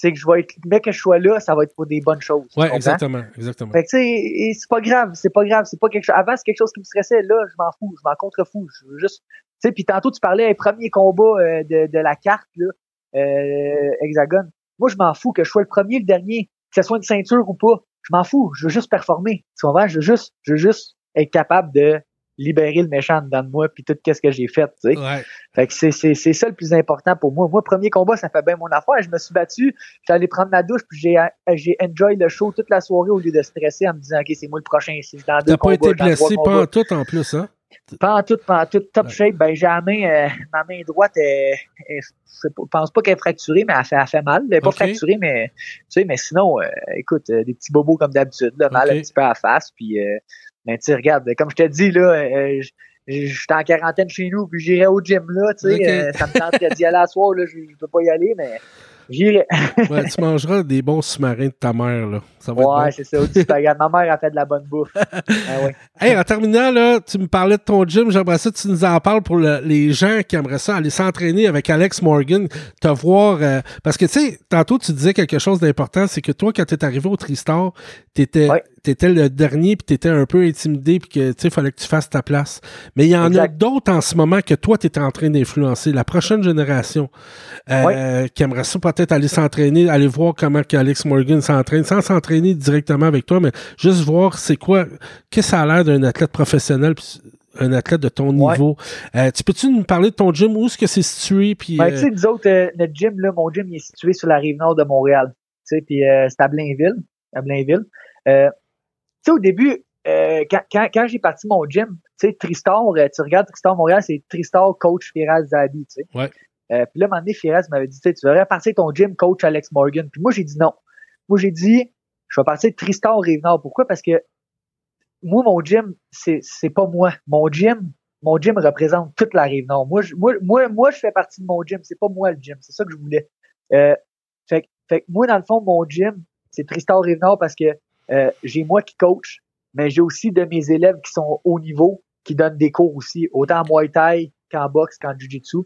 c'est que je vais être, mais que je sois là, ça va être pour des bonnes choses. Ouais, exactement, exactement. Fait que, tu sais, c'est pas grave, c'est pas grave, c'est pas quelque chose. Avant, c'est quelque chose qui me stressait. Là, je m'en fous, je m'en contrefous. Je veux juste, tu sais, puis tantôt, tu parlais, un premier combat euh, de, de la carte, là, euh, Hexagone. Moi, je m'en fous que je sois le premier, le dernier, que ce soit une ceinture ou pas. Je m'en fous. Je veux juste performer. Tu comprends? Je veux juste, je veux juste être capable de libérer le méchant dedans de moi puis tout qu'est-ce que j'ai fait, tu sais. Ouais. Fait que c'est, c'est, c'est ça le plus important pour moi. Moi, premier combat, ça fait bien mon affaire. Je me suis battu, j'allais allé prendre ma douche, puis j'ai, j'ai enjoy le show toute la soirée au lieu de stresser en me disant, OK, c'est moi le prochain. Si je dans deux pas combats, été blessé, pas en tout en plus, hein? Pas en tout, pas en tout, top shape. Ben, j'ai la main, euh, ma main droite, est, est- je sais pas- pense pas qu'elle est fracturée, mais elle fait, elle fait mal. Elle est pas fracturée, mais, tu sais, mais sinon, euh, écoute, euh, des petits bobos comme d'habitude, là, mal un petit peu à la face, puis, euh, mais tu sais, regarde, comme je te dis, là, euh, je je suis en quarantaine chez nous, puis j'irai au gym, là, tu sais, euh, ça me tenterait d'y aller à soir, là, je, peux pas y aller, mais j'irai. Ouais, tu mangeras des bons sous-marins de ta mère, là. Ça va Ouais, c'est ça, au spaghetti. Ma mère a fait de la bonne bouffe. Ah ouais. bon. Hey, en terminant, là, tu me parlais de ton gym. J'aimerais ça que tu nous en parles pour le- les gens qui aimeraient ça aller s'entraîner avec Alex Morgan, te voir. euh, parce que, tu sais, tantôt, tu disais quelque chose d'important, c'est que toi, quand tu es arrivé au Tristar, tu étais, Ouais. Le dernier, puis tu étais un peu intimidé, puis que, tu fallait que tu fasses ta place. Mais il y en a d'autres en ce moment que toi, tu es en train d'influencer. La prochaine génération euh, qui aimerait ça peut-être aller s'entraîner, aller voir comment Alex Morgan s'entraîne, sans s'entraîner directement avec toi, mais juste voir c'est quoi, qu'est-ce que ça a l'air d'un athlète professionnel, puis un athlète de ton Ouais. niveau. Euh, tu peux-tu nous parler de ton gym, où est-ce que c'est situé, puis Ben, euh, tu sais, nous autres, euh, notre gym, là, mon gym, il est situé sur la rive nord de Montréal. Tu sais, puis euh, c'est à Blainville. À Blainville. Tu sais, au début, euh, quand, quand, quand j'ai parti mon gym, tu sais, Tristar, euh, tu regardes Tristar Montréal, c'est Tristar coach Firas Zabi, tu sais. Ouais. Euh, puis là, à un moment donné, Firas m'avait dit, tu sais, tu devrais partir ton gym coach Alex Morgan. Puis moi, j'ai dit non. Moi, j'ai dit, je vais partir de Tristar Rive-Nord. Pourquoi? Parce que moi, mon gym, c'est, c'est pas moi. Mon gym, mon gym représente toute la rive nord. Moi, je, moi, moi, moi, je fais partie de mon gym. C'est pas moi le gym. C'est ça que je voulais. Euh, fait, que- fait moi, dans le fond, mon gym, c'est Tristar rive nord parce que euh, j'ai moi qui coach, mais j'ai aussi de mes élèves qui sont haut niveau, qui donnent des cours aussi, autant en Muay Thai qu'en boxe, qu'en Jiu-Jitsu.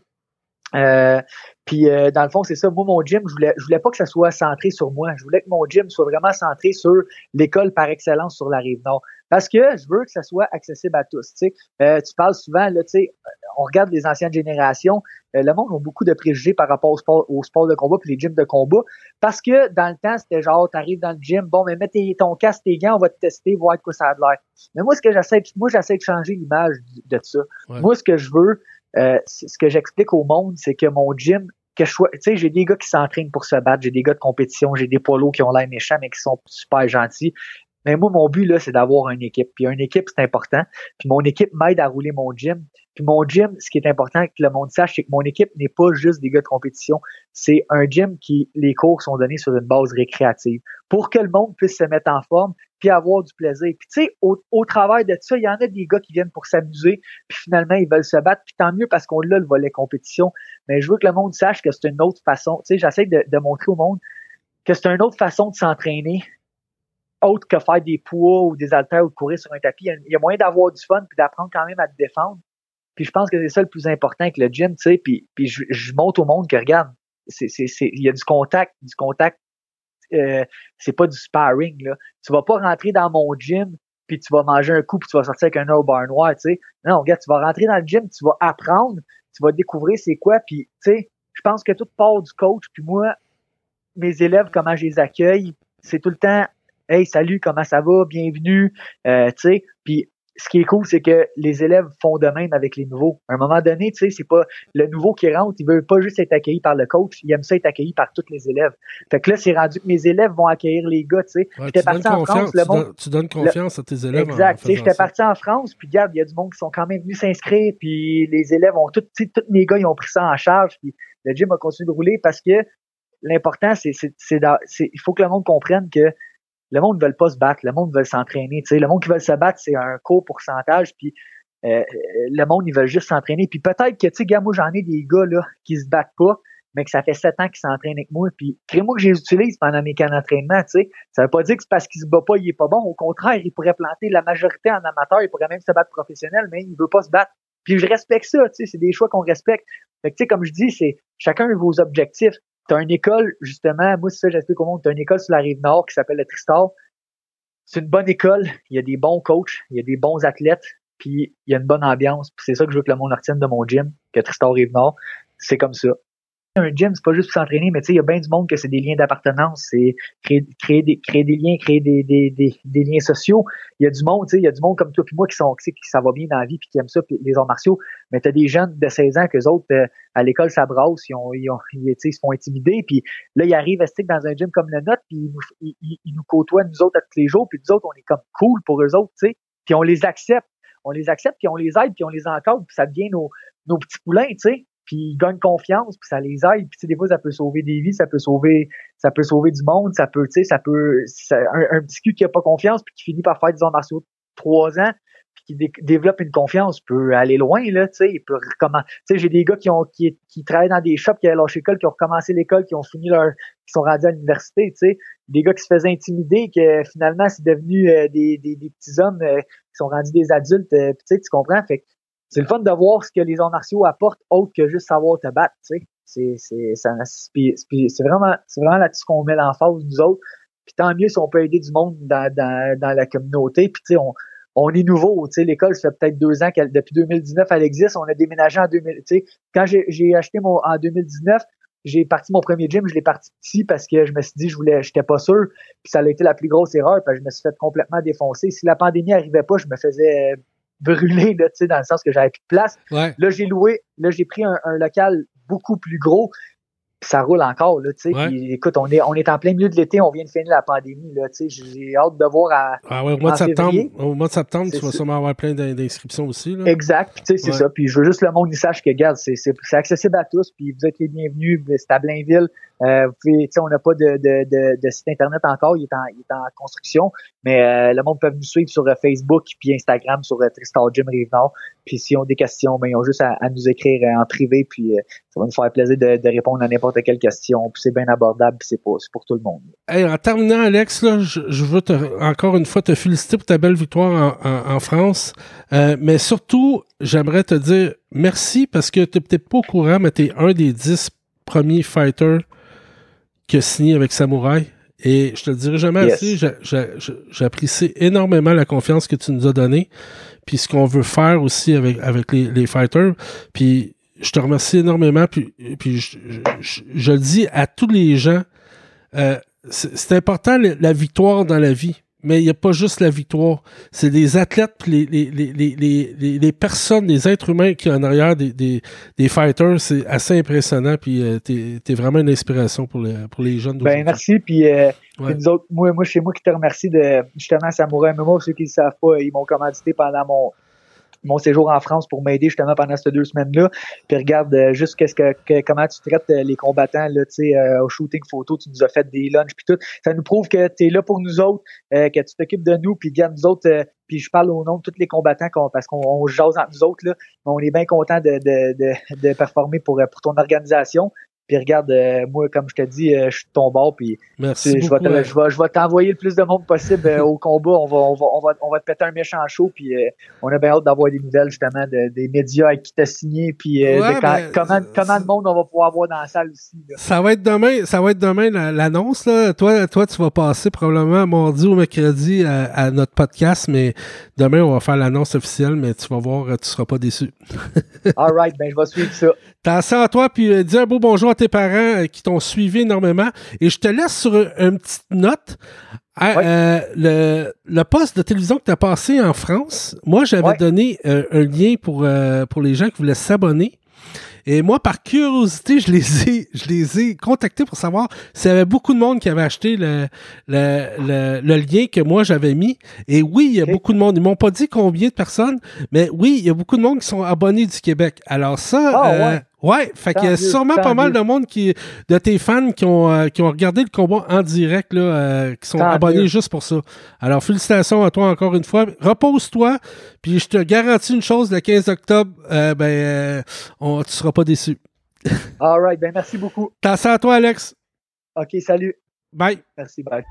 Euh, puis euh, dans le fond, c'est ça. Moi, mon gym, je voulais, je voulais pas que ça soit centré sur moi. Je voulais que mon gym soit vraiment centré sur l'école par excellence sur la rive nord. Parce que je veux que ça soit accessible à tous. Tu sais, Euh, tu parles souvent, là, tu sais, on regarde les anciennes générations. euh, le monde a beaucoup de préjugés par rapport au sport, au sport de combat puis les gyms de combat. Parce que dans le temps, c'était genre, t'arrives dans le gym, bon, mais mets tes- ton casque, tes gants, on va te tester, voir de quoi ça a l'air. Mais moi, ce que j'essaie, moi, j'essaie de changer l'image de ça. Ouais. Moi, ce que je veux, euh, ce que j'explique au monde, c'est que mon gym, que je sois, tu sais, j'ai des gars qui s'entraînent pour se battre, j'ai des gars de compétition, j'ai des polos qui ont l'air méchants, mais qui sont super gentils. Mais moi, mon but, là, c'est d'avoir une équipe. Puis une équipe, c'est important. Puis mon équipe m'aide à rouler mon gym. Puis mon gym, ce qui est important que le monde sache, c'est que mon équipe n'est pas juste des gars de compétition. C'est un gym qui, les cours sont donnés sur une base récréative pour que le monde puisse se mettre en forme puis avoir du plaisir. Puis tu sais, au, au travers de ça, il y en a des gars qui viennent pour s'amuser, puis finalement, ils veulent se battre. Puis tant mieux parce qu'on a le volet compétition. Mais je veux que le monde sache que c'est une autre façon. Tu sais, j'essaie de, de montrer au monde que c'est une autre façon de s'entraîner autre que faire des poids ou des haltères ou de courir sur un tapis. Il y a moyen d'avoir du fun puis d'apprendre quand même à te défendre. Puis je pense que c'est ça le plus important avec le gym, tu sais. Puis, je, je montre au monde que regarde, c'est, c'est, c'est, il y a du contact, du contact. Euh, c'est pas du sparring là. Tu vas pas rentrer dans mon gym puis tu vas manger un coup puis tu vas sortir avec un œuf bar noir, tu sais. Non, regarde, tu vas rentrer dans le gym, tu vas apprendre, tu vas découvrir c'est quoi. Puis tu sais, je pense que tout part du coach. Puis moi, mes élèves, comment je les accueille, c'est tout le temps Hey, salut, comment ça va? Bienvenue. Euh, tu sais, puis ce qui est cool, c'est que les élèves font de même avec les nouveaux. À un moment donné, tu sais, c'est pas le nouveau qui rentre, il veut pas juste être accueilli par le coach, il aime ça être accueilli par tous les élèves. Fait que là, c'est rendu que mes élèves vont accueillir les gars, tu sais. Ouais, tu, donnes en France, tu, donnes, tu, donnes, confiance le, à tes élèves. Exact. Tu sais, j'étais parti en France, puis regarde, il y a du monde qui sont quand même venus s'inscrire, puis les élèves ont tout, tu sais, tous mes gars, ils ont pris ça en charge, puis le gym a continué de rouler parce que l'important, c'est, c'est, c'est, il faut que le monde comprenne que le monde ne veut pas se battre, le monde veut s'entraîner. Le monde qui veut se battre, c'est un court pourcentage, puis euh, le monde, ils veulent juste s'entraîner. Puis peut-être que, tu sais, moi, j'en ai des gars là qui se battent pas, mais que ça fait sept ans qu'ils s'entraînent avec moi. Puis crée-moi que je les utilise pendant mes camps d'entraînement, tu sais. Ça veut pas dire que c'est parce qu'il se bat pas, il est pas bon. Au contraire, il pourrait planter la majorité en amateur, il pourrait même se battre professionnel, mais il veut pas se battre. Puis je respecte ça, tu sais, c'est des choix qu'on respecte. Fait que, tu sais, comme je dis, c'est chacun a vos objectifs. T'as une école, justement, moi, c'est ça, j'explique au monde, t'as une école sur la rive nord qui s'appelle le Tristar. C'est une bonne école, il y a des bons coachs, il y a des bons athlètes, puis il y a une bonne ambiance. C'est ça que je veux que le monde retienne de mon gym, que Tristar rive nord. C'est comme ça un gym, c'est pas juste s'entraîner, mais tu sais, il y a bien du monde que c'est des liens d'appartenance, c'est créer, créer, des, créer des liens, créer des, des, des, liens sociaux. Il y a du monde, tu sais, il y a du monde comme toi puis moi qui sont, qui ça va bien dans la vie puis qui aiment ça, puis les arts martiaux. Mais t'as des jeunes de 16 ans que autres, euh, à l'école, ça brasse, ils, ont, ils, ont, ils, ils, se font intimider, puis là, ils arrivent à stick dans un gym comme le nôtre, puis ils nous, ils nous côtoient, nous autres, à tous les jours, puis nous autres, on est comme cool pour eux autres, tu sais, puis on les accepte. On les accepte, puis on les aide, puis on les encadre, puis ça devient nos, nos petits poulains, tu sais puis ils gagnent confiance, puis ça les aide, puis des fois ça peut sauver des vies, ça peut sauver ça peut sauver du monde, ça peut tu sais ça peut un, petit cul qui a pas confiance puis qui finit par faire des arts martiaux trois ans puis qui dé développe une confiance peut aller loin là, tu sais, il peut recommencer. Tu sais, j'ai des gars qui ont qui, qui travaillent dans des shops qui avaient lâché l'école, qui ont recommencé l'école, qui ont fini leur qui sont rendus à l'université, tu sais, des gars qui se faisaient intimider que finalement c'est devenu euh, des, des, des, petits hommes euh, qui sont rendus des adultes, euh, tu sais, tu comprends fait c'est le fun de voir ce que les arts martiaux apportent autre que juste savoir te battre. C'est, vraiment, vraiment là-dessus qu'on met l'emphase, nous autres. Puis tant mieux si on peut aider du monde dans, dans, dans la communauté. Puis tu on, on est nouveau, tu l'école, ça fait peut-être deux ans qu'elle, depuis 2019, elle existe. On a déménagé en 2000, tu. Quand j'ai, j'ai acheté mon, en 2019, j'ai parti mon premier gym, je l'ai parti petit parce que je me suis dit, je voulais, j'étais pas sûr. Puis ça a été la plus grosse erreur, parce que je me suis fait complètement défoncer. Si la pandémie arrivait pas, je me faisais brûlé, là, dans le sens que j'avais plus de place. Ouais. Là, j'ai loué, là, j'ai pris un, un, local beaucoup plus gros. Ça roule encore, là, tu sais. Ouais. Écoute, on est, on est en plein milieu de l'été, on vient de finir la pandémie, là, tu sais. J'ai hâte de voir à. Ah ouais, au mois de septembre, au mois de septembre, tu vas sûrement avoir plein d'inscriptions aussi, là. Exact, tu sais, c'est Ouais. ça. Puis je veux juste que le monde sache que, regarde, c'est accessible à tous, puis vous êtes les bienvenus. C'est à Blainville. Euh, vous pouvez, tu sais, on n'a pas de, de, de, de site internet encore, il est en, il est en construction, mais euh, le monde peut nous suivre sur euh, Facebook puis Instagram sur euh, Tristar Gym Rive-Nord. Puis s'ils ont des questions, ben, ils ont juste à, à nous écrire euh, en privé, puis euh, ça va nous faire plaisir de, de répondre à n'importe quelle question. Puis c'est bien abordable, puis c'est pour, tout le monde. Hey, en terminant, Alex, là, je, je veux te, encore une fois te féliciter pour ta belle victoire en, en, en France. Euh, mais surtout, j'aimerais te dire merci parce que tu n'es peut-être pas au courant, mais tu es un des dix premiers fighters qui a signé avec Samouraï. Et je te le dirai jamais Yes. assez, j'a- j'a- j'a- j'apprécie énormément la confiance que tu nous as donnée, puis ce qu'on veut faire aussi avec, les, fighters. Puis je te remercie énormément, puis, puis je, le dis à tous les gens, euh, c'est important la victoire dans la vie, mais il n'y a pas juste la victoire. C'est les athlètes, les, les, les, les, personnes, les êtres humains qui sont en arrière des, des, fighters. C'est assez impressionnant. Puis euh, tu es, vraiment une inspiration pour, les, pour les jeunes. Ben, merci. Puis, euh, nous autres, moi, moi, chez moi qui te remercie de justement Samouraï moi Ceux qui ne savent pas, ils m'ont commandité pendant mon mon séjour en France pour m'aider justement pendant ces deux semaines-là. Puis regarde euh, juste qu'est-ce que, comment tu traites euh, les combattants là, tu sais, euh, au shooting photo, tu nous as fait des lunchs puis tout. Ça nous prouve que tu es là pour nous autres, que tu t'occupes de nous, puis regarde nous autres. puis je parle au nom de tous les combattants parce qu'on jase entre nous autres là. On est bien content de, de, de, de performer pour, pour ton organisation. Puis regarde, euh, moi, comme je te dis, euh, je suis de ton bord, puis Merci je, vais je, vais, t'envoyer le plus de monde possible euh, au combat. On va, on, va, on, va, on va te péter un méchant show, puis on a bien hâte d'avoir des nouvelles, justement, des médias avec qui t'as signé, puis comment, comment de monde on va pouvoir voir dans la salle aussi. Ça va être demain, ça va être demain l'annonce. Là. Toi, toi, tu vas passer probablement mardi ou mercredi à, notre podcast, mais demain, on va faire l'annonce officielle, mais tu vas voir, tu seras pas déçu. All right, ben je vais suivre ça. T'as ça à toi, puis dis un beau bonjour tes parents euh, qui t'ont suivi énormément. Et je te laisse sur une petite note. Ah, euh, le, le, poste de télévision que tu as passé en France, moi, j'avais donné euh, un lien pour, pour les gens qui voulaient s'abonner. Et moi, par curiosité, je les ai, je les ai contactés pour savoir s'il y avait beaucoup de monde qui avait acheté le, le, le, lien que moi j'avais mis. Et oui, il y a beaucoup de monde. Ils m'ont pas dit combien de personnes, mais oui, il y a beaucoup de monde qui sont abonnés du Québec. Alors ça, ah, euh, ouais. Fait qu'il y a sûrement pas mal de monde qui, de tes fans qui ont, euh, qui ont regardé le combat en direct, là, euh, qui sont abonnés juste pour ça. Alors, félicitations à toi encore une fois. Repose-toi, puis je te garantis une chose, le 15 octobre, ben, on, tu seras pas déçu. All right, ben merci beaucoup. T'as ça à toi, Alex. OK, salut. Bye. Merci, bye.